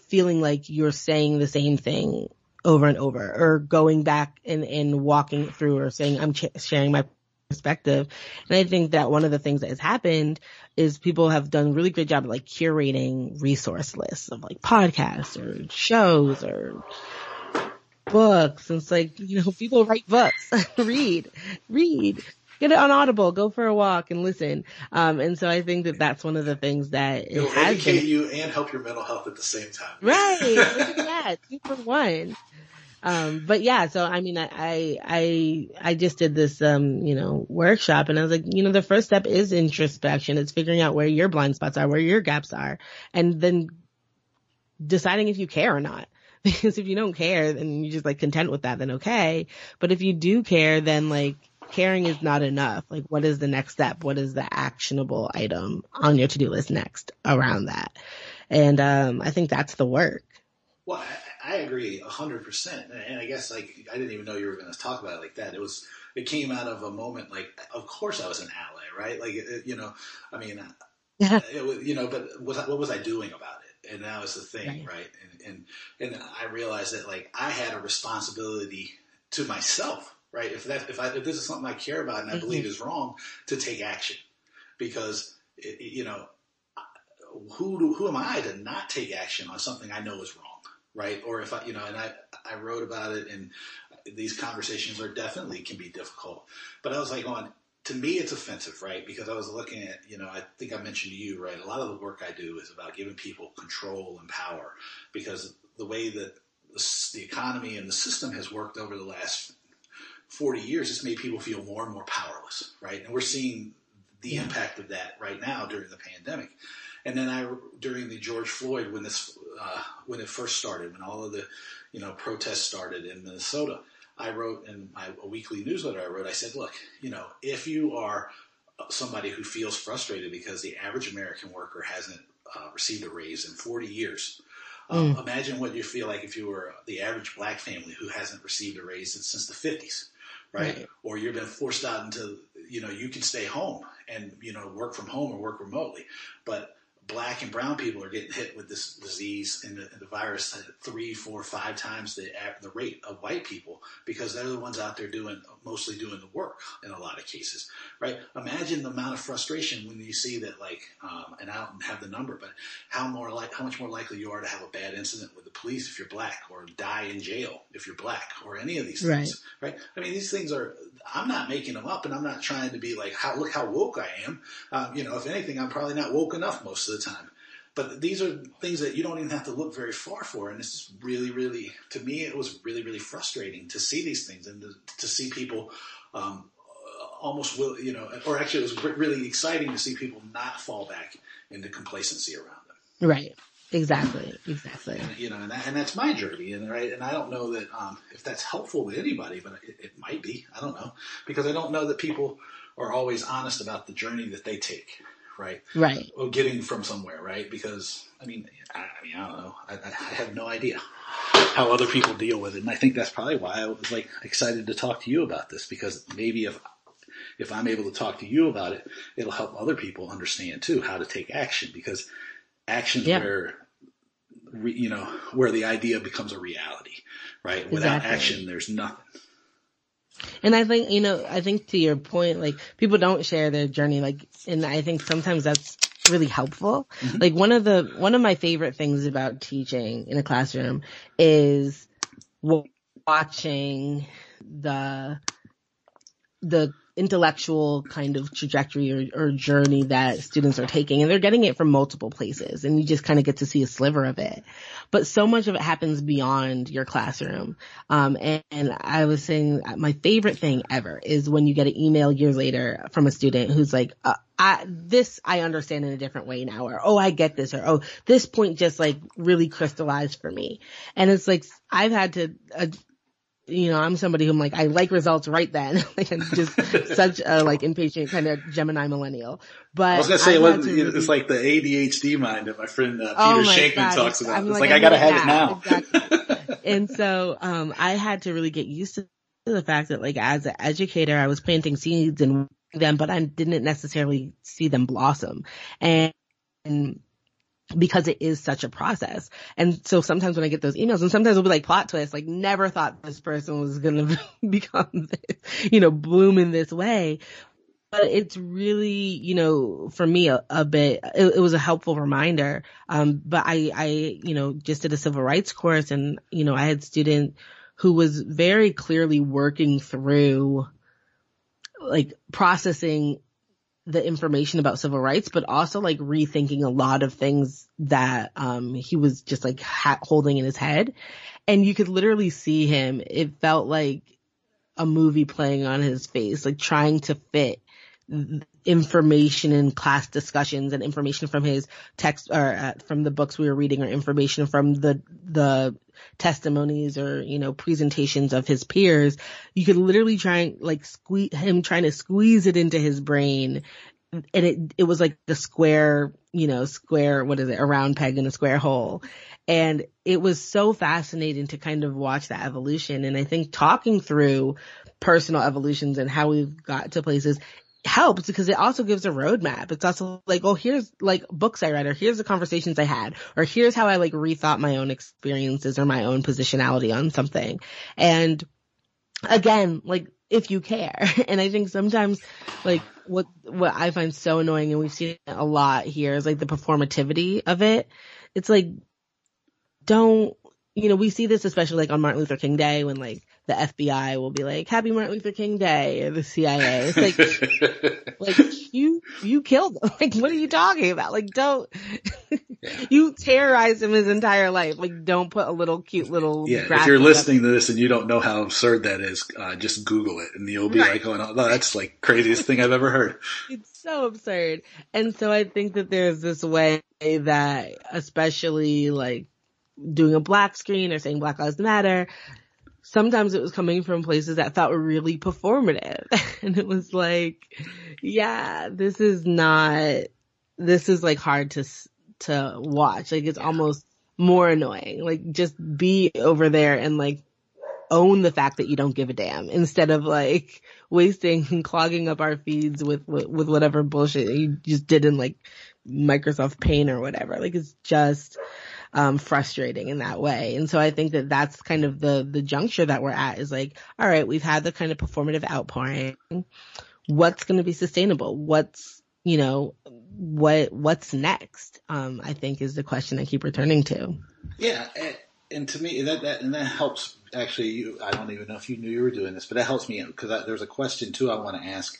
feeling like you're saying the same thing over and over or going back and, and walking through or saying, I'm ch- sharing my perspective. And I think that one of the things that has happened is people have done a really great job of like curating resource lists of like podcasts or shows or books. And it's like, you know, people write books, <laughs> read, read, get it on Audible, go for a walk and listen. Um, and so I think that that's one of the things that It'll educate been, you and help your mental health at the same time. Right. <laughs> yeah, two for one. Um, but yeah, so I mean, I, I, I, I just did this, um, you know, workshop and I was like, you know, the first step is introspection. It's figuring out where your blind spots are, where your gaps are, and then deciding if you care or not. <laughs> Because if you don't care, then you're just like content with that, then okay. But if you do care, then like caring is not enough. Like what is the next step? What is the actionable item on your to-do list next around that? And, um, I think that's the work. Well, I agree a hundred percent. And I guess like I didn't even know you were going to talk about it like that. It was it came out of a moment like, of course I was an ally, right? Like it, you know, I mean, yeah. it you know, but was what was I doing about it? And that was the thing, right? right? And, and and I realized that like I had a responsibility to myself, right? If that if I if this is something I care about and I mm-hmm. believe is wrong, to take action, because it, you know who do, who am I to not take action on something I know is wrong? right? Or if I, you know, and I, I wrote about it and these conversations are definitely can be difficult, but I was like on, to me, it's offensive, right? Because I was looking at, you know, I think I mentioned to you, right? A lot of the work I do is about giving people control and power because the way that the, the economy and the system has worked over the last 40 years, it's made people feel more and more powerless, right? And we're seeing the yeah. impact of that right now during the pandemic. And then I, during the George Floyd, when this, uh, when it first started, when all of the, you know, protests started in Minnesota, I wrote in my weekly newsletter. I wrote, I said, look, you know, if you are somebody who feels frustrated because the average American worker hasn't uh, received a raise in 40 years. Um, mm. Imagine what you feel like if you were the average black family who hasn't received a raise since the 50s, right? right? Or you've been forced out into, you know, you can stay home and, you know, work from home or work remotely. But black and brown people are getting hit with this disease and the, and the virus three, four, five times the the rate of white people because they're the ones out there doing mostly doing the work in a lot of cases, right? Imagine the amount of frustration when you see that, like, um, and I don't have the number, but how more like how much more likely you are to have a bad incident with the police if you're black, or die in jail if you're black, or any of these things, right? right? I mean, these things are. I'm not making them up, and I'm not trying to be like, how look how woke I am. Um, you know, if anything, I'm probably not woke enough most of the time. But these are things that you don't even have to look very far for. And it's just really, really, to me, it was really, really frustrating to see these things and to, to see people um, almost will, you know, or actually it was really exciting to see people not fall back into complacency around them. Right. Exactly. Exactly. And, you know, and, that, and, that's my journey, and right. And I don't know that um, if that's helpful to anybody, but it, it, might be. I don't know because I don't know that people are always honest about the journey that they take right? Right. Or getting from somewhere, right? Because I mean, I, I mean, I don't know. I, I, have no idea how other people deal with it, and I think that's probably why I was like excited to talk to you about this because maybe if if I'm able to talk to you about it, it'll help other people understand too how to take action because action's yeah. where you know where the idea becomes a reality, right? Without exactly. action, there's nothing. And I think, you know, I think to your point, like people don't share their journey. Like, and I think sometimes that's really helpful. Mm-hmm. Like one of the, one of my favorite things about teaching in a classroom is watching the, the intellectual kind of trajectory or, or, journey that students are taking and they're getting it from multiple places and you just kind of get to see a sliver of it. But so much of it happens beyond your classroom. Um, and, and, I was saying my favorite thing ever is when you get an email years later from a student who's like, uh, I, this I understand in a different way now, or oh, I get this, or oh, this point just like really crystallized for me. And it's like I've had to uh, you know, I'm somebody who's like, I like results right then. <laughs> like I'm just <laughs> such a like impatient kind of Gemini millennial. But I was gonna say it was, really... it's like the ADHD mind that my friend uh, oh Peter oh Shankman God. talks about. I'm it's like, like I gotta have it now. Exactly. <laughs> and so, um, I had to really get used to the fact that like as an educator, I was planting seeds and them, but I didn't necessarily see them blossom. And, and because it is such a process. And so sometimes when I get those emails and sometimes it'll be like plot twist, like never thought this person was going <laughs> to become this, you know, bloom in this way. But it's really, you know, for me a, a bit, it, it, was a helpful reminder. Um, but I, I, you know, just did a civil rights course and, you know, I had student who was very clearly working through like processing the information about civil rights, but also like rethinking a lot of things that um he was just like ha- holding in his head, and you could literally see him. It felt like a movie playing on his face, like trying to fit information in class discussions and information from his text or uh, from the books we were reading or information from the the testimonies or you know presentations of his peers you could literally try and like squeeze him trying to squeeze it into his brain. And it it was like the square you know square what is it a round peg in a square hole. And it was so fascinating to kind of watch that evolution. And i think talking through personal evolutions and how we've got to places helps because it also gives a roadmap. It's also like, oh, here's like books I read or here's the conversations I had or here's how I like rethought my own experiences or my own positionality on something. And again, like if you care. <laughs> And I think sometimes like what, what I find so annoying and we've seen it a lot here is like the performativity of it. It's like, don't, you know, we see this especially like on Martin Luther King Day when like the FBI will be like, Happy Martin Luther King Day, or the CIA. It's like, <laughs> like you, you killed him. <laughs> Like, what are you talking about? Like, don't, yeah. <laughs> you terrorized him his entire life. Like, don't put a little cute little. Yeah, if you're listening to this and you don't know how absurd that is, uh, just Google it and you'll be right. like, oh no, that's like craziest thing I've ever heard. It's so absurd. And so I think that there's this way that, especially like, doing a black screen or saying Black Lives Matter, sometimes it was coming from places that felt really performative. <laughs> and it was like, yeah, this is not, this is like hard to, to watch. Like it's almost more annoying. Like just be over there and like own the fact that you don't give a damn instead of like wasting and clogging up our feeds with, with, with whatever bullshit you just did in like Microsoft Paint or whatever. Like it's just, um, frustrating in that way. And so I think that that's kind of the, the juncture that we're at is like, all right, we've had the kind of performative outpouring. What's going to be sustainable? What's, you know, what, what's next? Um, I think is the question I keep returning to. Yeah. And, and to me, that, that, and that helps actually, you, I don't even know if you knew you were doing this, but that helps me because there's a question too I want to ask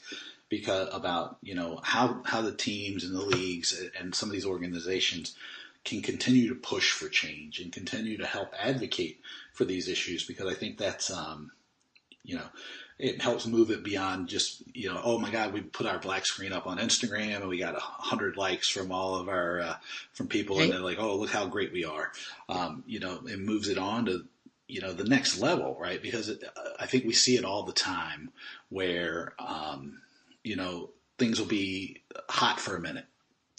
because about you know how how the teams and the leagues and some of these organizations can continue to push for change and continue to help advocate for these issues because I think that's, um, you know, it helps move it beyond just, you know, oh my God, we put our black screen up on Instagram and we got a hundred likes from all of our, uh, from people and they're like, oh, look how great we are. Um, you know, it moves it on to, you know, the next level, right? Because it, I think we see it all the time where, um, you know, things will be hot for a minute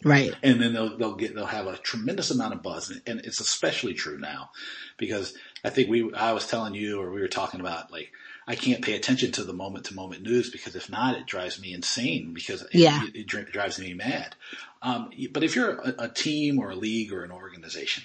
Right. And then they'll, they'll get, they'll have a tremendous amount of buzz. And it's especially true now because I think we, I was telling you or we were talking about like, I can't pay attention to the moment to moment news because if not, it drives me insane because yeah. it, it, it drives me mad. Um, but if you're a, a team or a league or an organization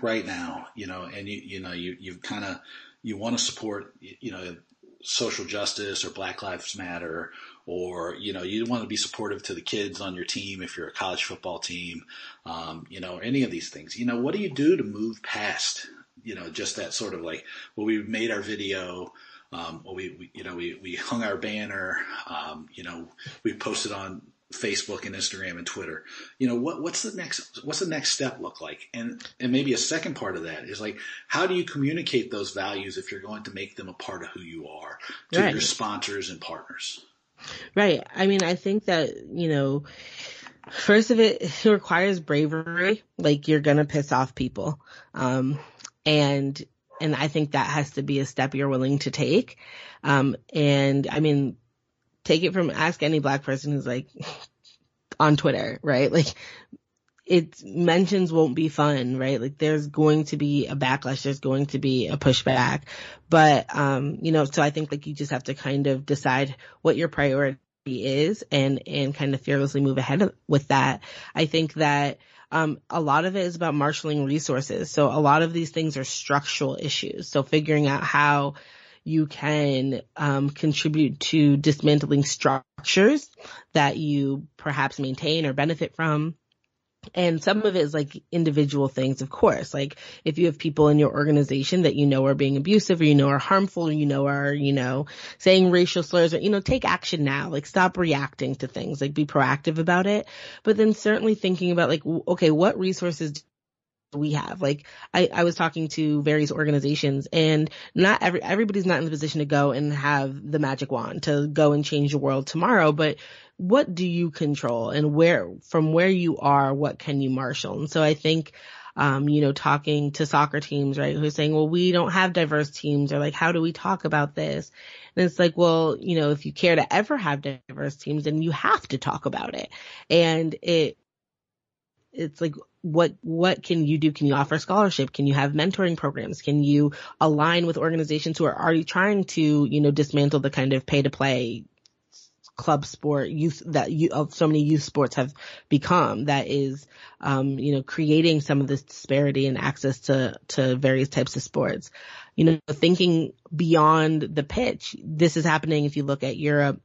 right now, you know, and you, you know, you, you kind of, you want to support, you know, social justice or Black Lives Matter or you know you want to be supportive to the kids on your team if you're a college football team um, you know any of these things you know what do you do to move past you know just that sort of like well we made our video um, well, we, we, you know we, we hung our banner um, you know we posted on Facebook and Instagram and Twitter. You know, what, what's the next, what's the next step look like? And, and maybe a second part of that is like, how do you communicate those values if you're going to make them a part of who you are to right. your sponsors and partners? Right. I mean, I think that, you know, first of it, it requires bravery. Like you're going to piss off people. Um, and, and I think that has to be a step you're willing to take. Um, and I mean, take it from ask any black person who's like <laughs> on Twitter, right? Like it mentions won't be fun, right? Like there's going to be a backlash, there's going to be a pushback. But um, you know, so I think like you just have to kind of decide what your priority is and and kind of fearlessly move ahead with that. I think that um, a lot of it is about marshaling resources. So a lot of these things are structural issues. So figuring out how you can um, contribute to dismantling structures that you perhaps maintain or benefit from and some of it is like individual things, of course. Like if you have people in your organization that you know are being abusive or you know are harmful or you know are, you know, saying racial slurs or, you know, take action now. Like stop reacting to things. Like be proactive about it. But then certainly thinking about like, okay, what resources we have. Like I, I was talking to various organizations and not every everybody's not in the position to go and have the magic wand to go and change the world tomorrow, but what do you control and where from where you are, what can you marshal? And so I think um, you know, talking to soccer teams, right, who's saying, well, we don't have diverse teams or like, how do we talk about this? And it's like, well, you know, if you care to ever have diverse teams, then you have to talk about it. And it, it's like, what, what can you do? Can you offer scholarship? Can you have mentoring programs? Can you align with organizations who are already trying to, you know, dismantle the kind of pay to play club sport youth that you of so many youth sports have become that is um you know creating some of this disparity in access to to various types of sports. You know thinking beyond the pitch this is happening if you look at Europe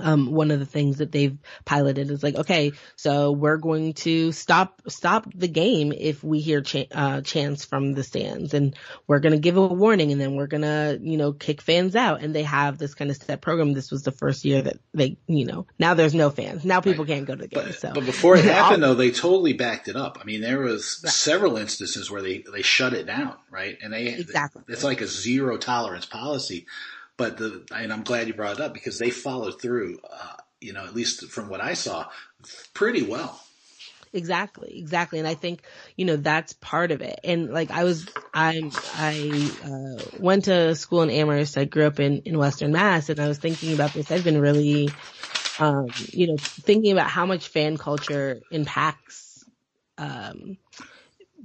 um, one of the things that they've piloted is like, okay, so we're going to stop, stop the game if we hear ch- uh, chants from the stands and we're going to give a warning and then we're going to, you know, kick fans out. And they have this kind of set program. This was the first year that they, you know, now there's no fans. Now people right. can't go to the game. But, so, but before it <laughs> happened though, they totally backed it up. I mean, there was right. several instances where they, they shut it down, right? And they, exactly. it's like a zero tolerance policy but the, and I'm glad you brought it up because they followed through, uh, you know, at least from what I saw, pretty well. Exactly, exactly. And I think, you know, that's part of it. And like I was, I'm, I, uh, went to school in Amherst. I grew up in, in Western Mass and I was thinking about this. I've been really, um, you know, thinking about how much fan culture impacts, um,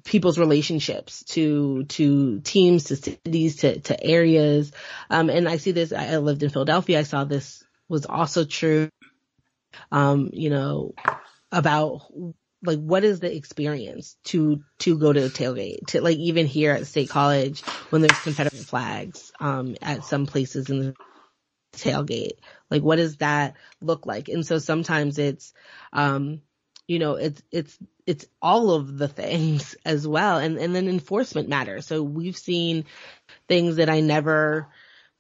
people's relationships to to teams to cities to to areas. Um and i see this i lived in philadelphia. I saw this was also true um you know about like what is the experience to to go to a tailgate to like even here at state college when there's confederate flags um at some places in the tailgate. Like what does that look like? And so sometimes it's um you know, it's, it's, it's all of the things <laughs> as well. And, and then enforcement matters. So we've seen things that I never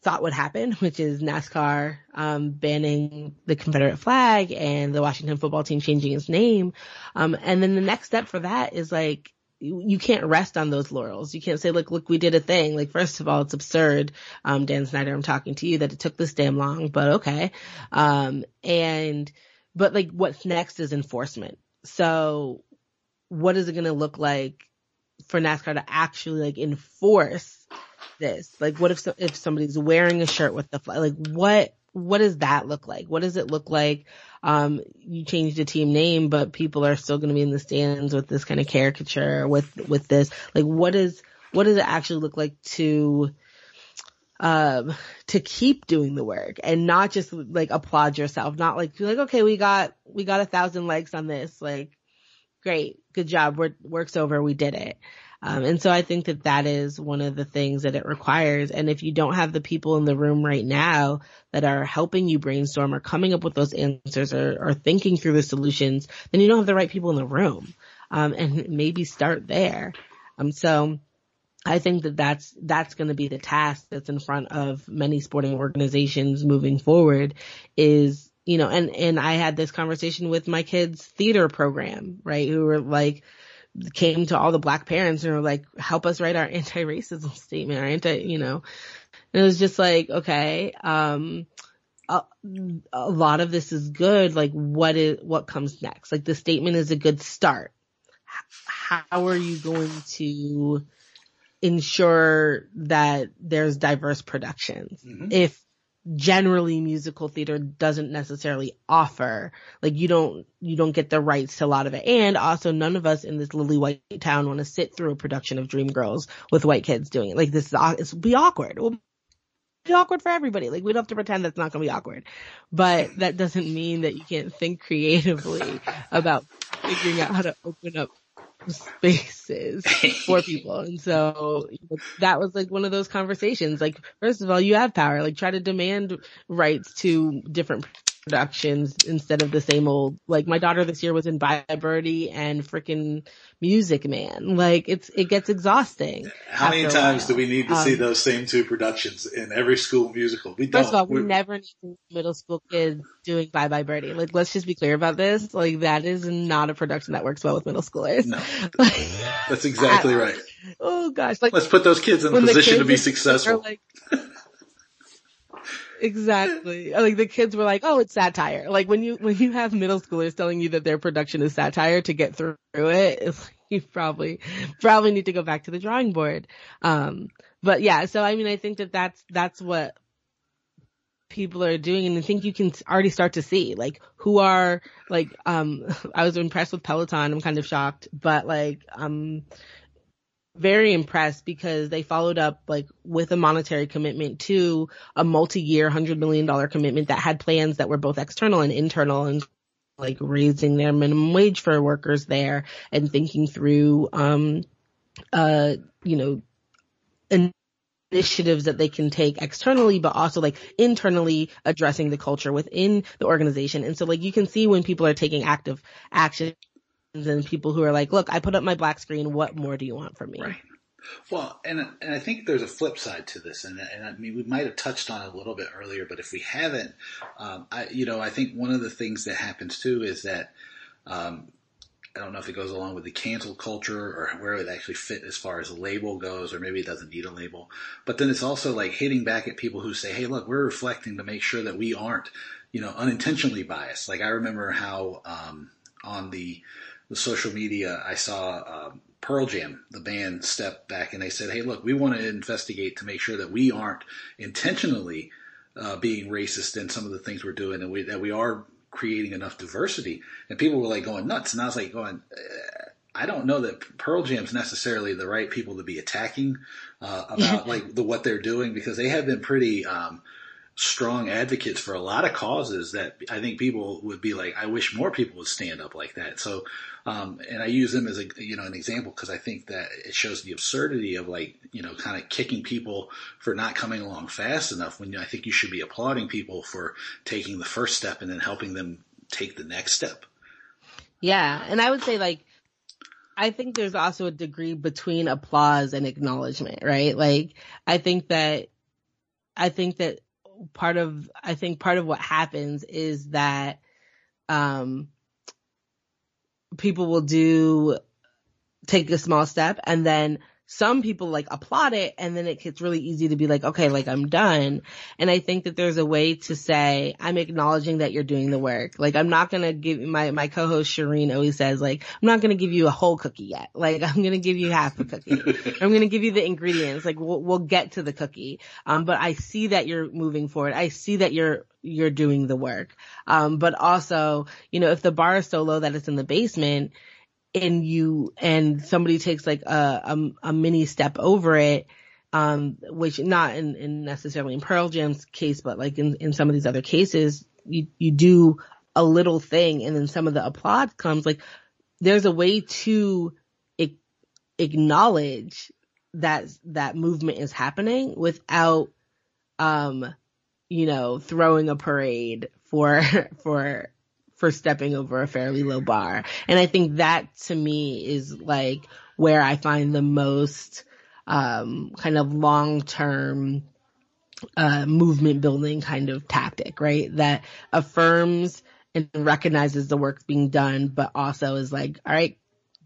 thought would happen, <laughs> which is NASCAR, um, banning the Confederate flag and the Washington football team changing its name. Um, and then the next step for that is like, you can't rest on those laurels. You can't say, look, look, we did a thing. Like, first of all, it's absurd. Um, Dan Snyder, I'm talking to you that it took this damn long, but okay. Um, and, but like what's next is enforcement. So what is it going to look like for NASCAR to actually like enforce this? Like what if, so, if somebody's wearing a shirt with the flag, like what, what does that look like? What does it look like? Um, you change the team name, but people are still going to be in the stands with this kind of caricature with, with this. Like what is, what does it actually look like to, um, to keep doing the work and not just like applaud yourself, not like, like, okay, we got, we got a thousand likes on this. Like, great, good job. We're, work's over. We did it. Um, and so I think that that is one of the things that it requires. And if you don't have the people in the room right now that are helping you brainstorm or coming up with those answers or, or thinking through the solutions, then you don't have the right people in the room. Um, and maybe start there. Um, so I think that that's, that's going to be the task that's in front of many sporting organizations moving forward is, you know, and, and I had this conversation with my kids theater program, right? Who were like, came to all the black parents and were like, help us write our <laughs> anti-racism statement, our anti, you know, and it was just like, okay, um, a, a lot of this is good. Like what is, what comes next? Like the statement is a good start. How are you going to, ensure that there's diverse productions. Mm-hmm. If generally musical theater doesn't necessarily offer. Like you don't, you don't get the rights to a lot of it. And also none of us in this lily white town want to sit through a production of Dreamgirls with white kids doing it. Like this is, it's be awkward. It will be awkward for everybody. Like we don't have to pretend that's not going to be awkward. But that doesn't mean that you can't think creatively about figuring out how to open up spaces for people. And so that was like one of those conversations. Like, first of all, you have power. Like, try to demand rights to different productions instead of the same old. Like, my daughter this year was in Bye bye Birdie and freaking Music Man. Like it's it gets exhausting. How many times do we need to um, see those same two productions in every school musical? We don't. First of all, we We're, never need middle school kids doing Bye Bye Birdie. Like let's just be clear about this. Like that is not a production that works well with middle schoolers. No, <laughs> that's exactly right. Oh gosh, like let's put those kids in a position to be successful. <laughs> Exactly. Like the kids were like, "Oh, it's satire." Like when you when you have middle schoolers telling you that their production is satire to get through it, you probably probably need to go back to the drawing board. Um, but yeah, so I mean, I think that that's that's what people are doing, and I think you can already start to see like who are like. Um, <laughs> I was impressed with Peloton. I'm kind of shocked, but like um very impressed because they followed up like with a monetary commitment to a multi-year hundred million dollar commitment that had plans that were both external and internal and like raising their minimum wage for workers there and thinking through um uh you know initiatives that they can take externally but also like internally addressing the culture within the organization. And so like you can see when people are taking active action and people who are like, look, I put up my black screen. What more do you want from me? Right. Well, and and I think there's a flip side to this, and and I mean we might have touched on it a little bit earlier, but if we haven't, um, I you know I think one of the things that happens too is that um, I don't know if it goes along with the cancel culture or where it actually fit as far as a label goes, or maybe it doesn't need a label. But then it's also like hitting back at people who say, "Hey, look, we're reflecting to make sure that we aren't, you know, unintentionally biased." Like I remember how um, on the the social media, I saw um, Pearl Jam, the band, step back and they said, "Hey, look, we want to investigate to make sure that we aren't intentionally uh, being racist in some of the things we're doing, and we, that we are creating enough diversity." And people were like going nuts, and I was like going. Uh, I don't know that Pearl Jam's necessarily the right people to be attacking uh, about <laughs> like the what they're doing because they have been pretty um, strong advocates for a lot of causes that I think people would be like, I wish more people would stand up like that. So, um, and I use them as a, you know, an example because I think that it shows the absurdity of like, you know, kind of kicking people for not coming along fast enough when I think you should be applauding people for taking the first step and then helping them take the next step. Yeah. And I would say like, I think there's also a degree between applause and acknowledgement, right? Like, I think that, I think that part of I think part of what happens is that um people will do take a small step and then some people like applaud it and then it gets really easy to be like, okay, like I'm done. And I think that there's a way to say, I'm acknowledging that you're doing the work. Like I'm not going to give my, my co-host Shireen always says like, I'm not going to give you a whole cookie yet. Like <laughs> I'm going to give you half a cookie. I'm going to give you the ingredients. Like we'll, we'll get to the cookie. Um, but I see that you're moving forward. I see that you're, you're doing the work. Um, but also, you know, if the bar is so low that it's in the basement, and you and somebody takes like a a, a mini step over it um, which not in, in, necessarily in Pearl Jam's case, but like in, in some of these other cases, you, you do a little thing and then some of the applause comes. Like there's a way to acknowledge that that movement is happening without, um, you know, throwing a parade for, <laughs> for for stepping over a fairly low bar. And I think that to me is like where I find the most, um, kind of long term, uh, movement building kind of tactic, right? That affirms and recognizes the work being done, but also is like, all right,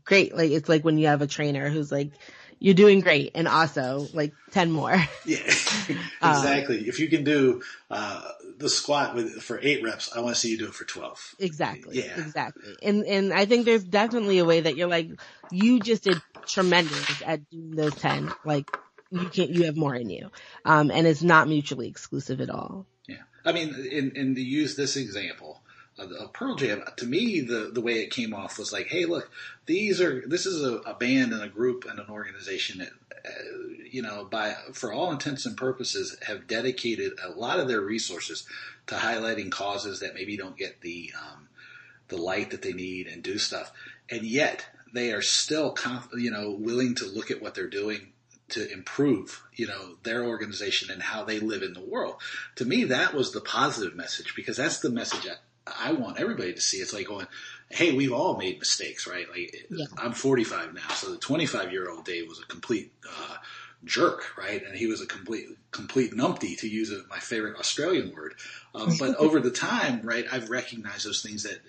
great. Like, it's like when you have a trainer who's like, you're doing great. And also like 10 more. <laughs> Yeah, <laughs> exactly. Um, if you can do, uh, the squat with, for eight reps, I want to see you do it for 12. Exactly. Yeah. Exactly. And, and I think there's definitely a way that you're like, you just did tremendous at doing those 10. Like you can't, you have more in you. Um, and it's not mutually exclusive at all. Yeah. I mean, in, in to use this example, a Pearl Jam, to me, the, the way it came off was like, hey, look, these are this is a, a band and a group and an organization that, uh, you know, by for all intents and purposes, have dedicated a lot of their resources to highlighting causes that maybe don't get the um, the light that they need and do stuff, and yet they are still, conf- you know, willing to look at what they're doing to improve, you know, their organization and how they live in the world. To me, that was the positive message because that's the message I want everybody to see. It's like going, hey, we've all made mistakes, right? Like yeah. I'm 45 now, so the 25 year old Dave was a complete uh, jerk, right? And he was a complete complete numpty to use a, my favorite Australian word. Um, but <laughs> over the time, right, I've recognized those things that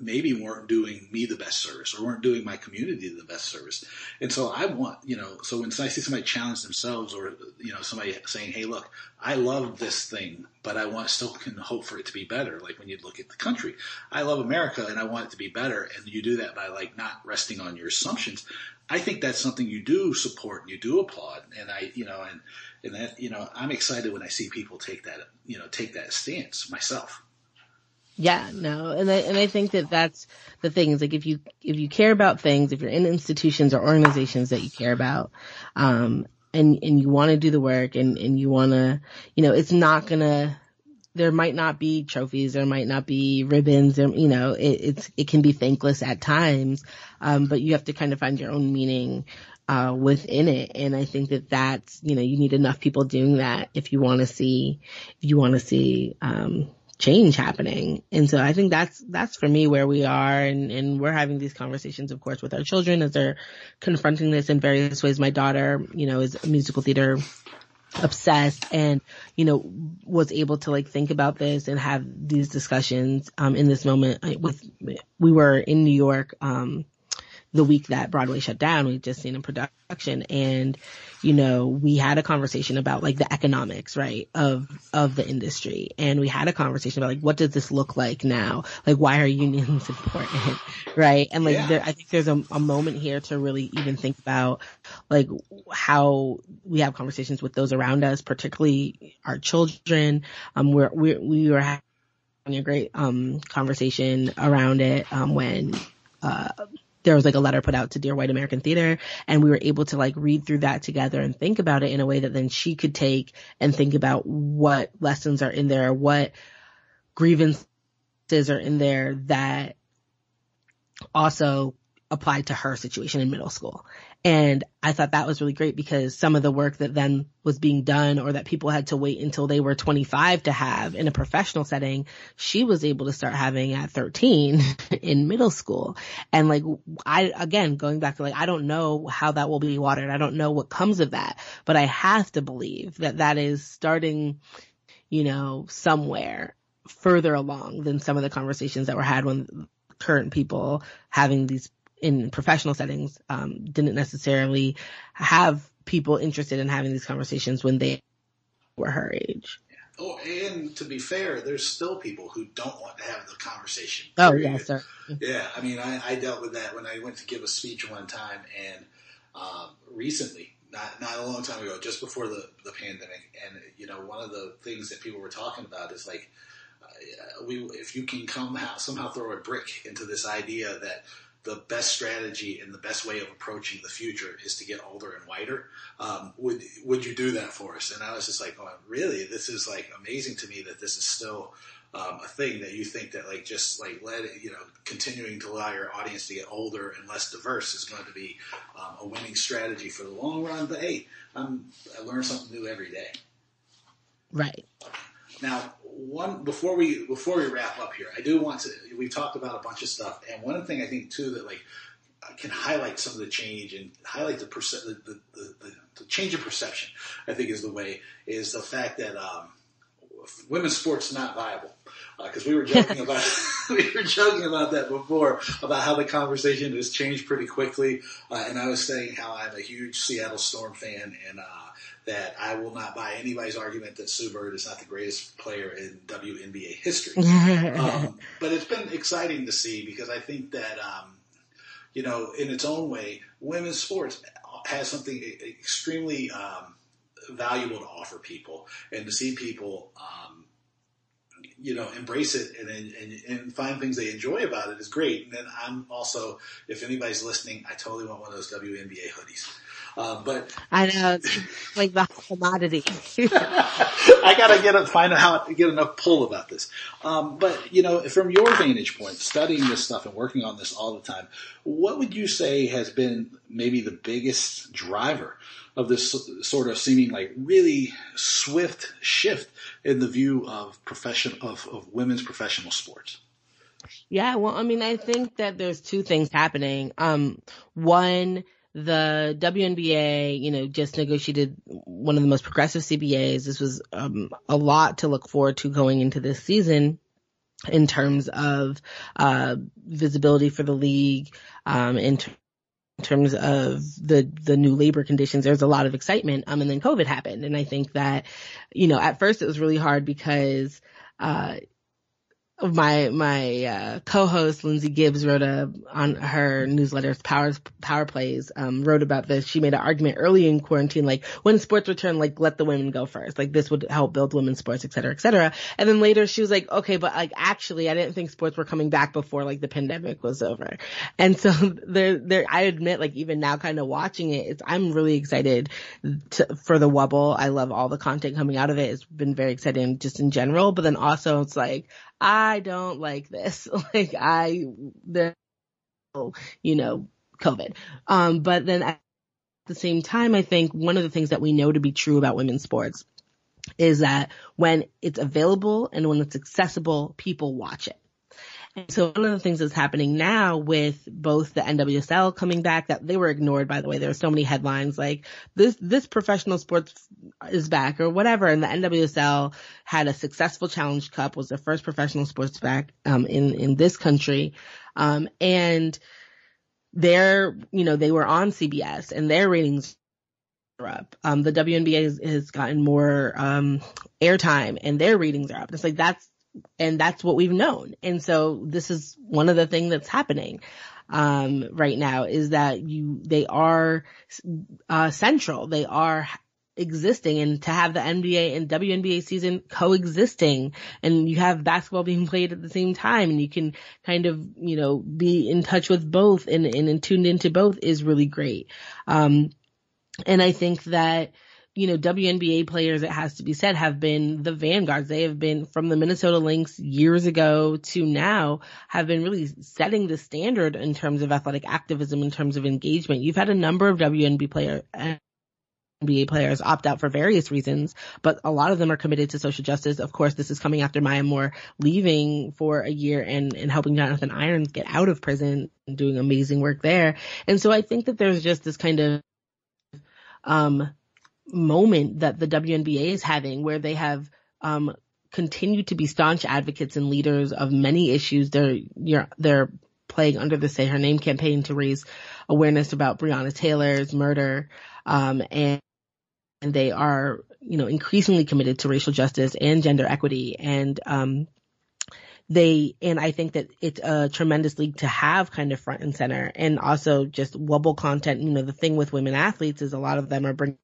maybe weren't doing me the best service or weren't doing my community the best service. And so I want, you know, so when I see somebody challenge themselves or, you know, somebody saying, Hey, look, I love this thing, but I want still can hope for it to be better. Like when you look at the country, I love America and I want it to be better. And you do that by like not resting on your assumptions. I think that's something you do support and you do applaud. And I, you know, and, and that, you know, I'm excited when I see people take that, you know, take that stance myself. Yeah, no, and I and I think that that's the thing is like if you if you care about things, if you're in institutions or organizations that you care about, um, and and you want to do the work and and you want to, you know, it's not gonna. There might not be trophies, there might not be ribbons, you know, it, it's it can be thankless at times, um, but you have to kind of find your own meaning uh, within it. And I think that that's, you know, you need enough people doing that if you want to see, if you want to see, um, change happening. And so I think that's, that's for me where we are. And, and we're having these conversations, of course, with our children as they're confronting this in various ways. My daughter, you know, is musical theater obsessed and, you know, was able to like think about this and have these discussions, um, in this moment with, we were in New York, um, the week that Broadway shut down. We'd just seen a production and, you know, we had a conversation about like the economics, right, of, of the industry. And we had a conversation about like, what does this look like now? Like, why are unions <laughs> important? right. And like, yeah. there, I think there's a, a moment here to really even think about like how we have conversations with those around us, particularly our children. Um, we're, we we were having a great, um, conversation around it, um, when, uh, there was like a letter put out to Dear White American Theater and we were able to like read through that together and think about it in a way that then she could take and think about what lessons are in there, what grievances are in there that also applied to her situation in middle school. And I thought that was really great because some of the work that then was being done or that people had to wait until they were 25 to have in a professional setting, she was able to start having at 13 <laughs> in middle school. And like, I, again, going back to like, I don't know how that will be watered. I don't know what comes of that, but I have to believe that that is starting, you know, somewhere further along than some of the conversations that were had when current people having these in professional settings um, didn't necessarily have people interested in having these conversations when they were her age. Oh, and to be fair, there's still people who don't want to have the conversation. Oh, yeah, sir. Yeah, I mean, I, I, dealt with that when I went to give a speech one time, and um, recently, not not a long time ago, just before the the pandemic, and you know, one of the things that people were talking about is like, uh, we if you can come somehow throw a brick into this idea that the best strategy and the best way of approaching the future is to get older and whiter. Um, would would you do that for us? And I was just like, oh, really? This is like amazing to me that this is still um, a thing that you think that like just like let it, you know continuing to allow your audience to get older and less diverse is going to be um, a winning strategy for the long run. But hey, I'm, I learn something new every day. Right. Now, one before we before we wrap up here, I do want to. We talked about a bunch of stuff, and one thing I think too that like can highlight some of the change and highlight the, perce- the, the, the, the change of perception. I think is the way is the fact that um, women's sports not viable because uh, we were <laughs> joking about <laughs> we were joking about that before about how the conversation has changed pretty quickly, uh, and I was saying how I'm a huge Seattle Storm fan and uh, that I will not buy anybody's argument that Sue Bird is not the greatest player in WNBA history. <laughs> um, but it's been exciting to see because I think that um, you know in its own way, women's sports has something extremely um, valuable to offer people, and to see people um, you know, embrace it and, and, and find things they enjoy about it is great. And then I'm also, if anybody's listening, I totally want one of those WNBA hoodies. Uh, but I know it's like the commodity. <laughs> I gotta get a, find out how to get enough pull about this. Um, but you know, from your vantage point, studying this stuff and working on this all the time, what would you say has been maybe the biggest driver of this sort of seeming like really swift shift in the view of profession of, of women's professional sports? Yeah, well, I mean, I think that there's two things happening. Um, one, the WNBA, you know, just negotiated one of the most progressive CBAs. This was um, a lot to look forward to going into this season in terms of uh, visibility for the league, um, in in terms of the the new labor conditions, there's a lot of excitement. Um, and then COVID happened, and I think that, you know, at first it was really hard because, uh, my my uh, co-host Lindsay Gibbs wrote a on her newsletters Power Power Plays um, wrote about this. She made an argument early in quarantine, like when sports return, like let the women go first, like this would help build women's sports, et cetera, et cetera. And then later she was like, okay, but like actually, I didn't think sports were coming back before like the pandemic was over. And so <laughs> there, there, I admit, like even now, kind of watching it, it's I'm really excited to, for the Wubble. I love all the content coming out of it. It's been very exciting just in general, but then also it's like I don't like this. <laughs> like I, you know, COVID. Um, but then at the same time, I think one of the things that we know to be true about women's sports is that when it's available and when it's accessible, people watch it. And so one of the things that's happening now with both the NWSL coming back that they were ignored, by the way, there are so many headlines like this, this professional sports is back or whatever. And the NWSL had a successful challenge cup was the first professional sports back, um, in, in this country. Um, and they're, you know, they were on CBS and their ratings up. Um, the WNBA has, has gotten more um, airtime and their ratings are up. It's like that's and that's what we've known. And so this is one of the things that's happening um, right now is that you they are uh, central. They are existing and to have the NBA and WNBA season coexisting and you have basketball being <laughs> played at the same time and you can kind of, you know, be in touch with both and, and, and tuned into both is really great. Um, and I think that, you know, WNBA players, it has to be said, have been the vanguards. They have been from the Minnesota Lynx years ago to now have been really setting the standard in terms of athletic activism, in terms of engagement. You've had a number of WNBA players. NBA players opt out for various reasons, but a lot of them are committed to social justice. Of course, this is coming after Maya Moore leaving for a year and, and helping Jonathan Irons get out of prison and doing amazing work there. And so I think that there's just this kind of, um, moment that the WNBA is having where they have um, continued to be staunch advocates and leaders of many issues. They're they're playing under the Say Her Name campaign to raise awareness about Breonna Taylor's murder, um, and and they are you know increasingly committed to racial justice and gender equity and um, they and I think that it's a tremendous league to have kind of front and center and also just Wubble content. You know, the thing with women athletes is a lot of them are bringing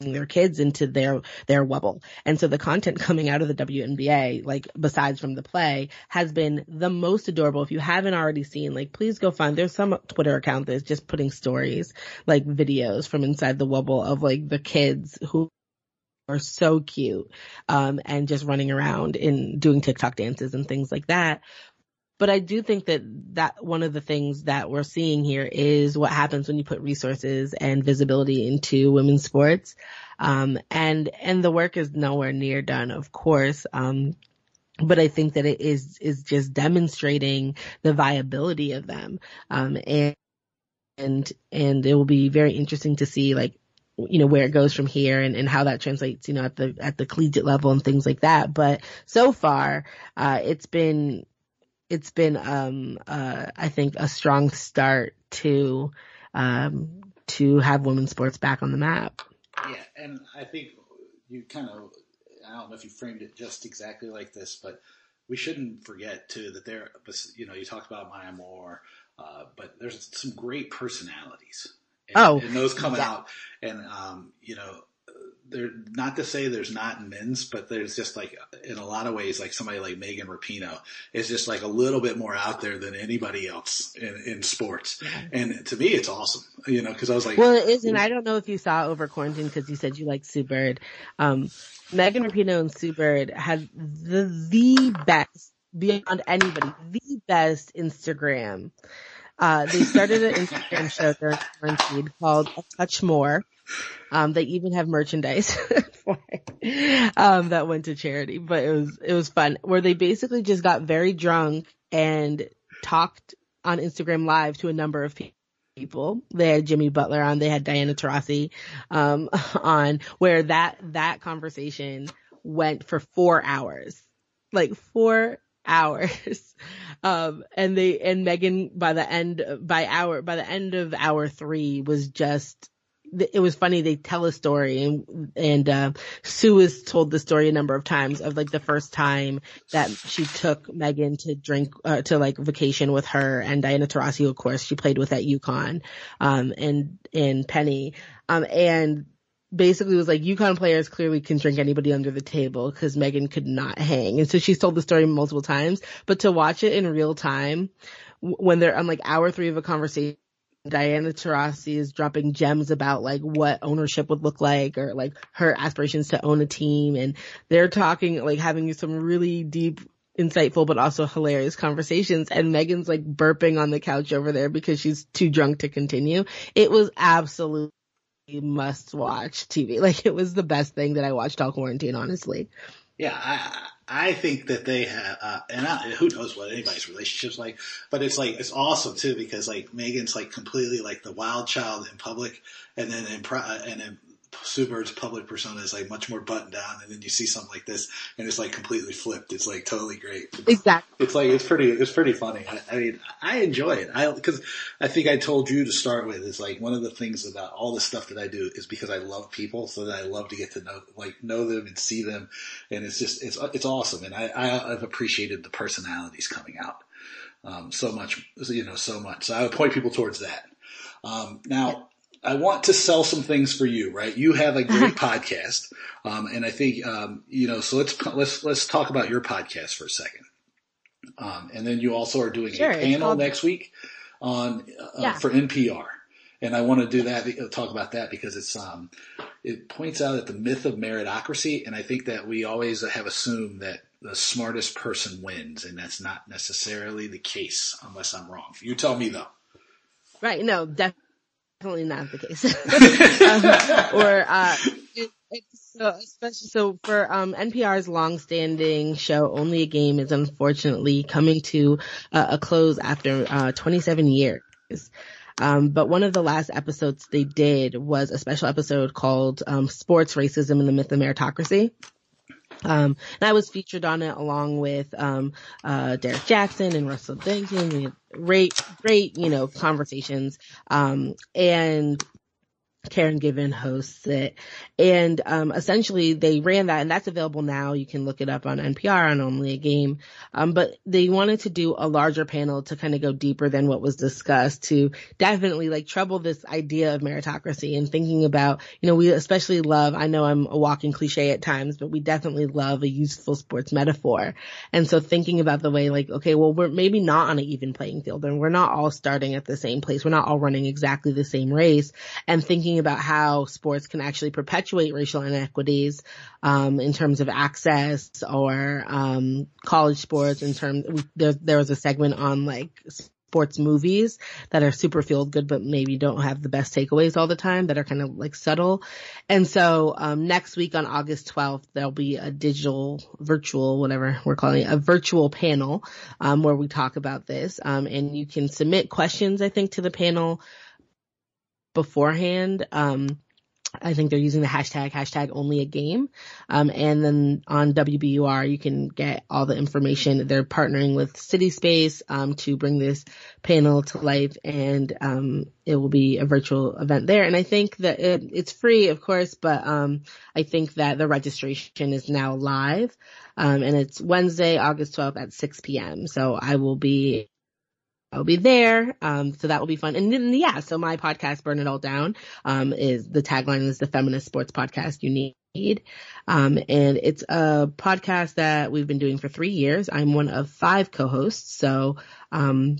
their kids into their their Wubble. And so the content <laughs> coming out of the WNBA, like besides from the play, has been the most adorable. If you haven't already seen, like please go find there's some Twitter account that's just putting stories, like videos from inside the Wubble of like the kids who are so cute um and just running around and doing TikTok dances and things like that. But I do think that that one of the things that we're seeing here is what happens when you put resources and visibility into women's sports. Um, and, and the work is nowhere near done, of course. Um, but I think that it is, is just demonstrating the viability of them. Um, and, and, and it will be very interesting to see like you know, where it goes from here and, and how that translates, you know, at the, at the collegiate level and things like that. But so far, uh, it's been, it's been, um, uh, I think a strong start to, um, to have women's sports back on the map. Yeah. And I think you kind of, I don't know if you framed it just exactly like this, but we shouldn't forget too that there, you know, you talked about Maya Moore, uh, but there's some great personalities. And, oh, and those come yeah. out, and um, you know, they're not to say there's not men's, but there's just like in a lot of ways, like somebody like Megan Rapinoe is just like a little bit more out there than anybody else in, in sports. And to me, it's awesome, you know, because I was like, well, it is, and I don't know if you saw over quarantine because you said you like Sue Bird. Um, Megan Rapinoe and Sue Bird had the the best beyond anybody, the best Instagram. Uh, they started an Instagram show during quarantine called A Touch More. Um, they even have merchandise <laughs> um, that went to charity, but it was, it was fun where they basically just got very drunk and talked on Instagram live to a number of people people. They had Jimmy Butler on. They had Diana Taurasi um, <laughs> on. Where that that conversation went for four hours, like four hours. <laughs> Um, and they and Megan by the end by hour by the end of hour three was just it was funny. They tell a story and, and, uh, Sue has told the story a number of times of like the first time that she took Megan to drink, uh, to like vacation with her and Diana Taurasi, of course, she played with at UConn, um, and, and Penny, um, and basically was like UConn players clearly can drink anybody under the table because Megan could not hang. And so she's told the story multiple times, but to watch it in real time when they're on like hour three of a conversation, Diana Taurasi is dropping gems about like what ownership would look like or like her aspirations to own a team. And they're talking like having some really deep, insightful, but also hilarious conversations. And Megan's like burping on the couch over there because she's too drunk to continue. It was absolutely must watch TV. <laughs> Like it was the best thing that I watched all quarantine, honestly. Yeah, I I think that they have, uh, and I, who knows what anybody's relationship's like, but it's like it's awesome too because like Megan's like completely like the wild child in public, and then in and in Sue Bird's public persona is like much more buttoned down, and then you see something like this, and it's like completely flipped. It's like totally great. Exactly. It's like it's pretty. It's pretty funny. I, I mean, I enjoy it. I because I think I told you to start with is like one of the things about all the stuff that I do is because I love people, so that I love to get to know like know them and see them, and it's just it's it's awesome, and I, I I've appreciated the personalities coming out um, so much, you know, so much. So I would point people towards that. Um, now. I want to sell some things for you, right? You have a great <laughs> podcast, um, and I think um, you know. So let's let's let's talk about your podcast for a second, um, and then you also are doing sure, a panel called... next week on uh, yeah. for NPR, and I want to do that uh, talk about that because it's um, it points out at the myth of meritocracy, and I think that we always have assumed that the smartest person wins, and that's not necessarily the case unless I'm wrong. You tell me though. Right. No, definitely definitely not the case. <laughs> um, or uh, it, it's so especially so for um, NPR's long-standing show, Only a Game is unfortunately coming to uh, a close after uh, 27 years. Um, but one of the last episodes they did was a special episode called um, "Sports Racism and the Myth of Meritocracy." Um, and I was featured on it along with, um, uh, Derrick Jaxn and Russell Dennington. We had great, great, you know, conversations. Um, and Karen Given hosts it. And um, essentially they ran that and that's available now. You can look it up on NPR on Only a Game. Um, but they wanted to do a larger panel to kind of go deeper than what was discussed to definitely like trouble this idea of meritocracy and thinking about, you know, we especially love, I know I'm a walking cliche at times, but we definitely love a useful sports metaphor. And so thinking about the way like, okay, well, we're maybe not on an even playing field and we're not all starting at the same place. We're not all running exactly the same race and thinking about how sports can actually perpetuate racial inequities um, in terms of access or um, college sports. In terms, there there was a segment on like sports movies that are super feel good, but maybe don't have the best takeaways all the time that are kind of like subtle. And so, um, next week on August 12th, there'll be a digital, virtual, whatever we're calling it, a virtual panel, um, where we talk about this. Um, and you can submit questions, I think, to the panel beforehand. Um, I think they're using the hashtag, hashtag only a game. Um, and then on WBUR, you can get all the information. They're partnering with CitySpace, um, to bring this panel to life and, um, it will be a virtual event there. And I think that it, it's free, of course, but, um, I think that the registration is now live. Um, and it's Wednesday, August 12th at 6 p.m. So I will be I'll be there. Um, so that will be fun. And then, yeah, so my podcast, Burn It All Down, um, is the tagline is the feminist sports podcast you need. Um, and it's a podcast that we've been doing for three years. I'm one of five co-hosts. So, um,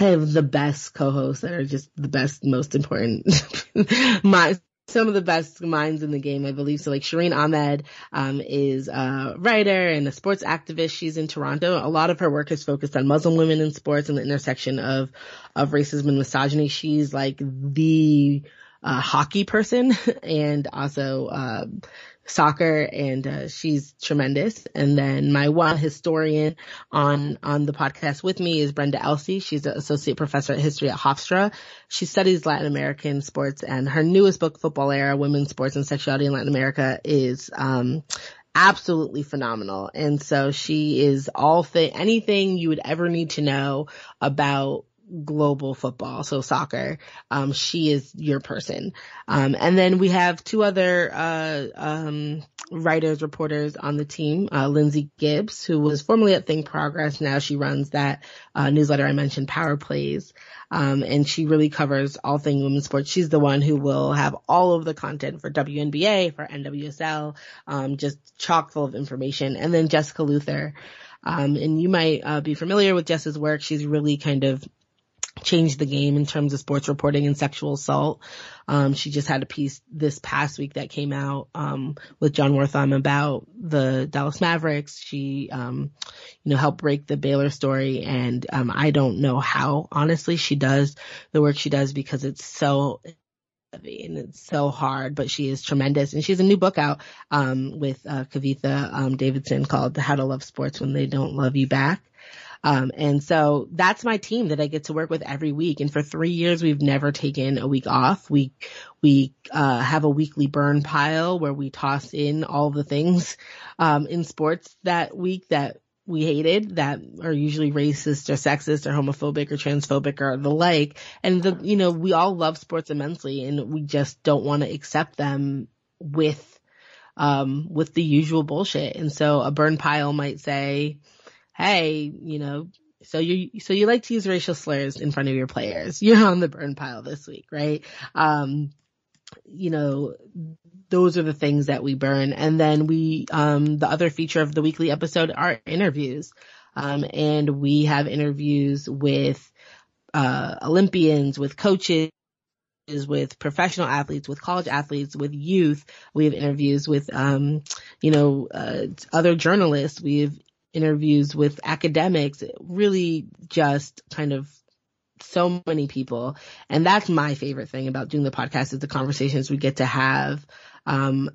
I have the best co-hosts that are just the best, most important. <laughs> my some of the best minds in the game, I believe. So like Shireen Ahmed, um, is a writer and a sports activist. She's in Toronto. A lot of her work is focused on Muslim women in sports and the intersection of, of racism and misogyny. She's like the, uh, hockey person <laughs> and also, uh, soccer and uh, she's tremendous. And then my one historian on on the podcast with me is Brenda Elsey. She's an associate professor of history at Hofstra. She studies Latin American sports and her newest book, Futbolera: Women's Sports and Sexuality in Latin America, is um, absolutely phenomenal. And so she is all thing, anything you would ever need to know about global football, so soccer. Um, she is your person. Um, and then we have two other, uh, um, writers, reporters on the team, uh, Lindsay Gibbs, who was formerly at Think Progress. Now she runs that, uh, newsletter I mentioned, Power Plays. Um, and she really covers all things women's sports. She's the one who will have all of the content for WNBA, for NWSL, um, just chock full of information. And then Jessica Luther, um, and you might uh, be familiar with Jess's work. She's really kind of changed the game in terms of sports reporting and sexual assault. Um, she just had a piece this past week that came out um, with Jon Wertheim about the Dallas Mavericks. She, um, you know, helped break the Baylor story, and um, I don't know how honestly she does the work she does because it's so heavy and it's so hard, but she is tremendous. And she has a new book out um, with uh, Kavitha um, Davidson called "How to Love Sports When They Don't Love You Back." Um, and so that's my team that I get to work with every week. And for three years, we've never taken a week off. We, we, uh, have a weekly burn pile where we toss in all the things, um, in sports that week that we hated that are usually racist or sexist or homophobic or transphobic or the like. And the, you know, we all love sports immensely and we just don't want to accept them with, um, with the usual bullshit. And so a burn pile might say, hey, you know, so you so you like to use racial slurs in front of your players. <laughs> You're on the burn pile this week, right? Um, you know, those are the things that we burn. And then we, um, the other feature of the weekly episode are interviews. Um, and we have interviews with, uh, Olympians, with coaches, with professional athletes, with college athletes, with youth. We have interviews with, um, you know, uh, other journalists. We have interviews with academics, really just kind of so many people. And that's my favorite thing about doing the podcast is the conversations we get to have. Um,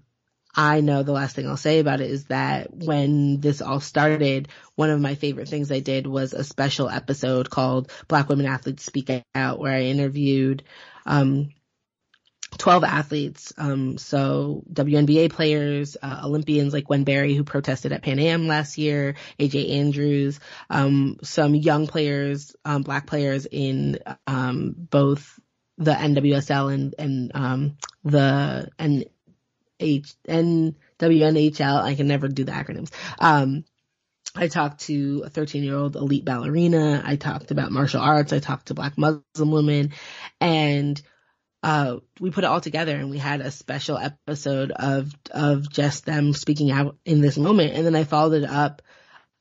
I know the last thing I'll say about it is that when this all started, one of my favorite things I did was a special episode called Black Women Athletes Speak Out where I interviewed, um, 12 athletes. Um, so WNBA players, uh, Olympians like Gwen Berry who protested at Pan Am last year, AJ Andrews, um, some young players, um, black players in, um, both the NWSL and, and, um, the. I can never do the acronyms. Um, I talked to a 13 year old elite ballerina. I talked about martial arts. I talked to black Muslim women and uh, we put it all together and we had a special episode of, of just them speaking out in this moment. And then I followed it up,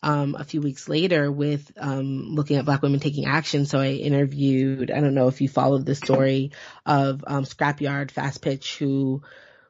um, a few weeks later with, um, looking at black women taking action. So I interviewed, I don't know if you followed the story of, um, Scrapyard Fast Pitch who,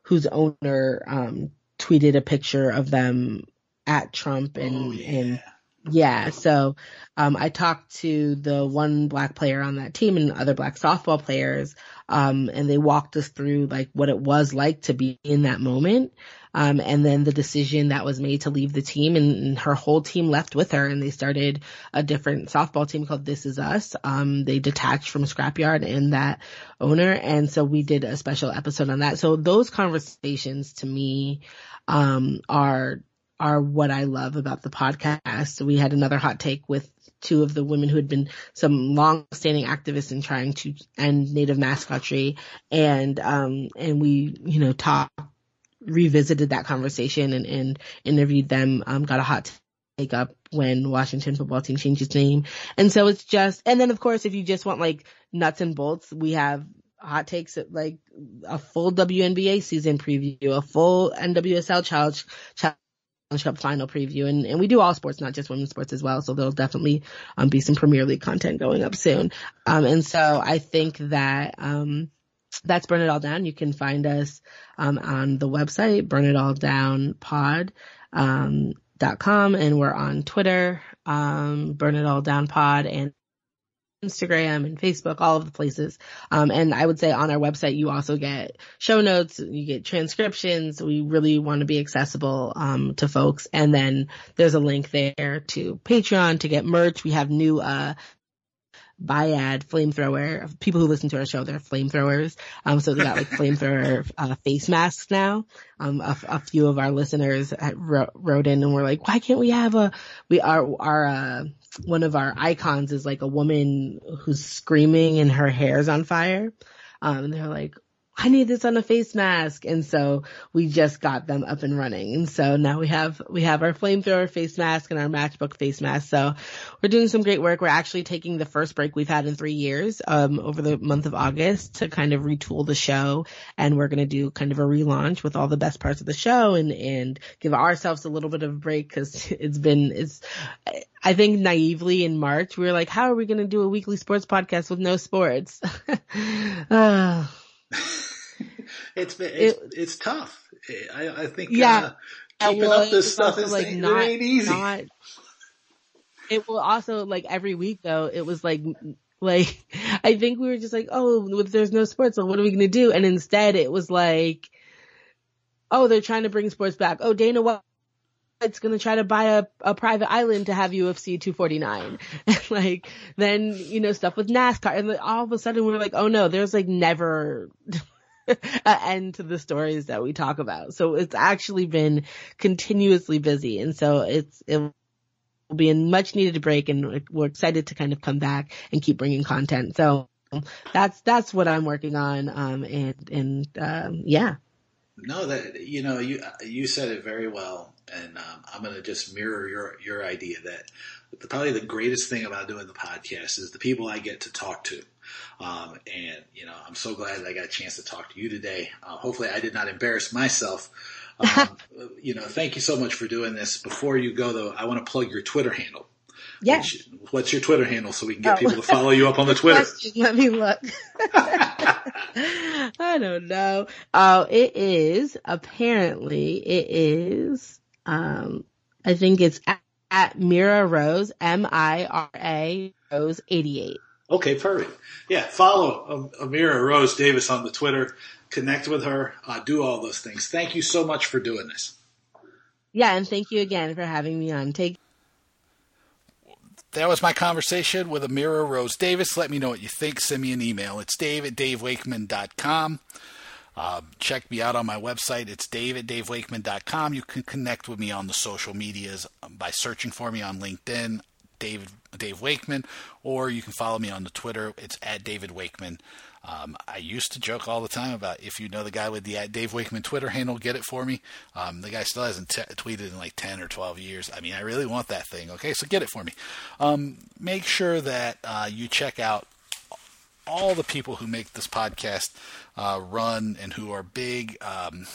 whose owner, um, tweeted a picture of them at Trump and, oh, yeah. and Yeah, so um, I talked to the one black player on that team and other black softball players, um, and they walked us through like what it was like to be in that moment. Um, and then the decision that was made to leave the team and, and, her whole team left with her and they started a different softball team called This Is Us. Um, they detached from Scrapyard and that owner. And so we did a special episode on that. So those conversations to me, um, are are what I love about the podcast. We had another hot take with two of the women who had been some long-standing activists in trying to end native mascotry, and um, and we you know talked, revisited that conversation and, and interviewed them. Um, got a hot take up when Washington football team changed its name, and so it's just and then of course if you just want like nuts and bolts, we have hot takes like a full WNBA season preview, a full NWSL challenge, Cup final preview, and, and we do all sports, not just women's sports as well. So there'll definitely um, be some Premier League content going up soon. Um, and so I think that um, that's Burn It All Down. You can find us um, on the website, Burn It All Down Pod. Um, dot com and we're on Twitter, um, Burn It All Down Pod and Instagram and Facebook, all of the places. Um, and I would say on our website, you also get show notes, you get transcriptions. We really want to be accessible, um, to folks. And then there's a link there to Patreon to get merch. We have new, uh, Bayad flamethrower. People who listen to our show, they're flamethrowers. Um, so we got like <laughs> flamethrower uh, face masks now. Um, a, a, few of our listeners wrote, in and were like, "Why can't we have a we are our uh, one of our icons is like a woman who's screaming and her hair's on fire. Um, and they're like, I need this on a face mask. And so we just got them up and running. And so now we have, we have our flamethrower face mask and our matchbook face mask. So we're doing some great work. We're actually taking the first break we've had in three years, um, over the month of August to kind of retool the show. And we're going to do kind of a relaunch with all the best parts of the show and, and give ourselves a little bit of a break because <laughs> it's been, it's, I think naively in March, we were like, how are we going to do a weekly sports podcast with no sports? uh, <laughs> <laughs> it's been it's, it, it's tough. I, I think yeah, uh, keeping well, up this stuff is like not, it ain't easy. Not, it will also like every week though. It was like <laughs> like I think we were just like, oh, there's no sports, so what are we gonna do? And instead, it was like, oh, they're trying to bring sports back. Oh, Dana White it's going to try to buy a, a private island to have UFC 249. <laughs> like, then, you know, stuff with NASCAR. And all of a sudden we're like, oh no, there's like never <laughs> an end to the stories that we talk about. So it's actually been continuously busy. And so it's, it will be a much needed break and we're excited to kind of come back and keep bringing content. So that's, that's what I'm working on. Um, and, and, um, yeah. No, that, you know, you, you said it very well and um, I'm going to just mirror your your idea that the, probably the greatest thing about doing the podcast is the people I get to talk to. Um, and you know, I'm so glad that I got a chance to talk to you today. Uh, hopefully, I did not embarrass myself. <laughs> Um, you know, thank you so much for doing this. Before you go, though, I want to plug your Twitter handle. Yeah. Which, what's your Twitter handle so we can get oh. people to follow you up on the Twitter? Let me look. <laughs> I don't know. Oh, it is apparently it is um, I think it's at, at Mira Rose, M-I-R-A Rose 88. Okay, perfect. Yeah, follow Amira Rose Davis on the Twitter, connect with her, uh, do all those things. Thank you so much for doing this. Yeah, and thank you again for having me on. Take that was my conversation with Amira Rose Davis. Let me know what you think. Send me an email. It's dave at davewakeman.com. Uh, check me out on my website. It's dave at davewakeman.com. You can connect with me on the social medias by searching for me on LinkedIn, David Dave Wakeman, or you can follow me on the Twitter. It's at David Wakeman. Um, I used to joke all the time about if you know the guy with the at Dave Wakeman Twitter handle, get it for me. Um, the guy still hasn't t- tweeted in like 10 or 12 years. I mean, I really want that thing. Okay, so get it for me. Um, make sure that uh, you check out all the people who make this podcast uh, run and who are big um,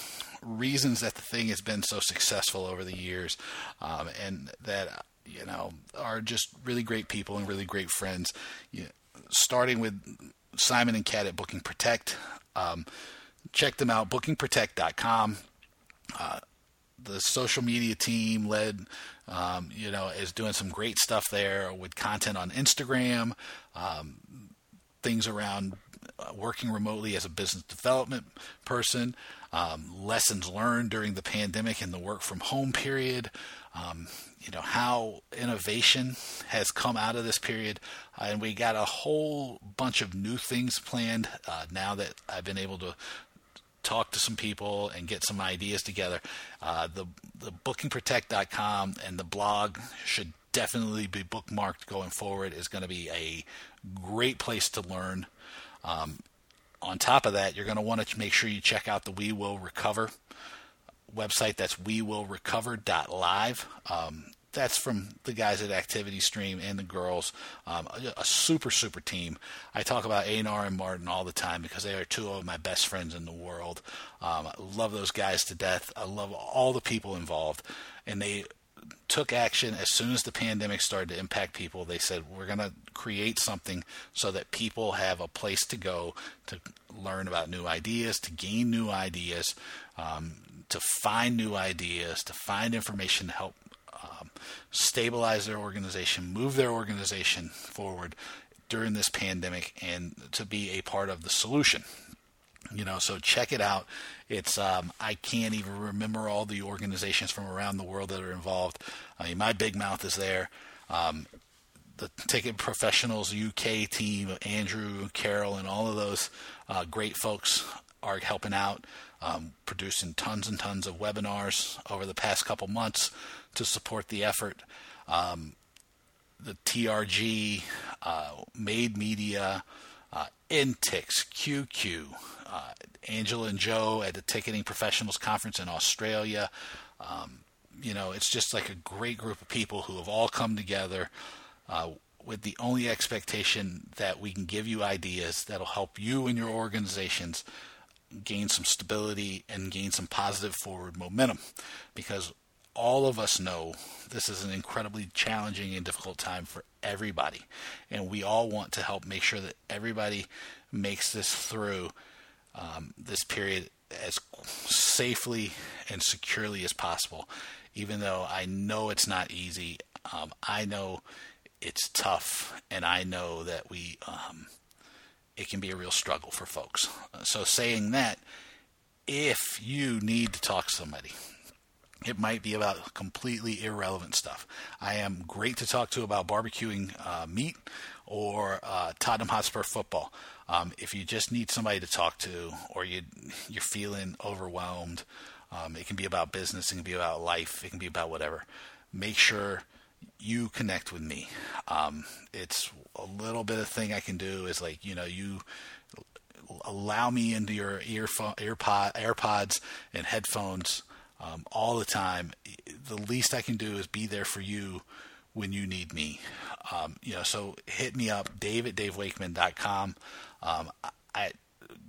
reasons that the thing has been so successful over the years, um, and that you know are just really great people and really great friends. You know, starting with Simon and Kat at Booking Protect. Um, check them out, bookingprotect.com. Uh, the social media team led, um, you know, is doing some great stuff there with content on Instagram, um, things around uh, working remotely as a business development person, um, lessons learned during the pandemic and the work from home period, um, you know, how innovation has come out of this period. Uh, and we got a whole bunch of new things planned uh, now that I've been able to talk to some people and get some ideas together. Uh, the the bookingprotect.com and the blog should definitely be bookmarked going forward. is going to be a great place to learn. Um, on top of that, you're going to want to make sure you check out the We Will Recover website. That's wewillrecover.live. Um, that's from the guys at Activity Stream and the girls. Um, a, a, super, super team. I talk about Anar and Martin all the time because they are two of my best friends in the world. Um, I love those guys to death. I love all the people involved. And they took action as soon as the pandemic started to impact people. They said, we're going to create something so that people have a place to go to learn about new ideas, to gain new ideas, um, to find new ideas, to find information to help um, stabilize their organization, move their organization forward during this pandemic, and to be a part of the solution. You know, so check it out. It's um, I can't even remember all the organizations from around the world that are involved. I mean, my big mouth is there. Um, the Ticket Professionals UK team, Andrew, Carol, and all of those uh, great folks are helping out, um, producing tons and tons of webinars over the past couple months to support the effort. Um, the TRG, uh, Made Media, uh, Intix, QQ, uh, Angela and Joe at the Ticketing Professionals Conference in Australia. Um, you know, it's just like a great group of people who have all come together uh, with the only expectation that we can give you ideas that'll help you and your organizations gain some stability and gain some positive forward momentum. Because all of us know this is an incredibly challenging and difficult time for everybody. And we all want to help make sure that everybody makes this through um, this period as safely and securely as possible. Even though I know it's not easy, um, I know it's tough, and I know that we um, it can be a real struggle for folks. So, saying that, if you need to talk to somebody, it might be about completely irrelevant stuff. I am great to talk to about barbecuing uh, meat or uh, Tottenham Hotspur football. Um, if you just need somebody to talk to, or you you're feeling overwhelmed, um, it can be about business, it can be about life, it can be about whatever. Make sure you connect with me. Um, it's a little bit of thing I can do is like you know you allow me into your earphone, earpod, AirPods and headphones um, all the time. The least I can do is be there for you when you need me. Um, you know, so hit me up, dave at davewakeman.com. Um, I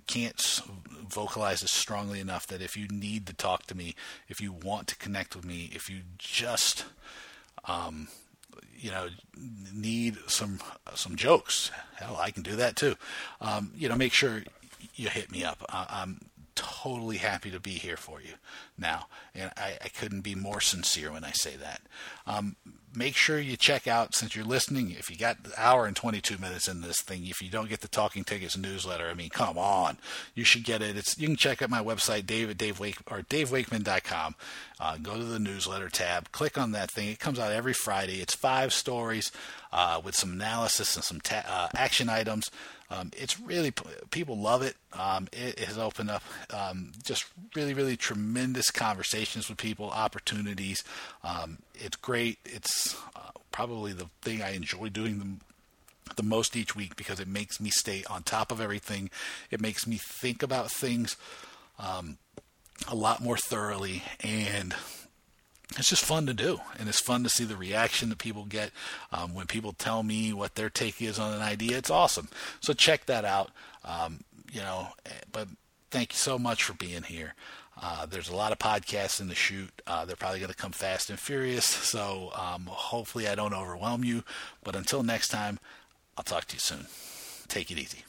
can't vocalize this strongly enough that if you need to talk to me, if you want to connect with me, if you just, um, you know, need some some jokes, hell, I can do that too. Um, you know, make sure you hit me up. I'm totally happy to be here for you now. And I, I couldn't be more sincere when I say that. Um, make sure you check out, since you're listening, if you got hour and 22 minutes in this thing, if you don't get the Talking Tickets newsletter, I mean, come on. You should get it. It's You can check out my website, David, Dave Wake, or davewakeman.com. Uh, go to the newsletter tab, click on that thing. It comes out every Friday. It's five stories uh, with some analysis and some ta- uh, action items. Um, it's really people love it. Um, it has opened up um, just really, really tremendous conversations with people, opportunities. Um, it's great. It's uh, probably the thing I enjoy doing the, the most each week because it makes me stay on top of everything. It makes me think about things um, a lot more thoroughly and it's just fun to do, and it's fun to see the reaction that people get um, when people tell me what their take is on an idea. It's awesome. So check that out. Um, you know, but thank you so much for being here. Uh, there's a lot of podcasts in the shoot. Uh, they're probably going to come fast and furious. <laughs> So um, hopefully I don't overwhelm you. But until next time, I'll talk to you soon. Take it easy.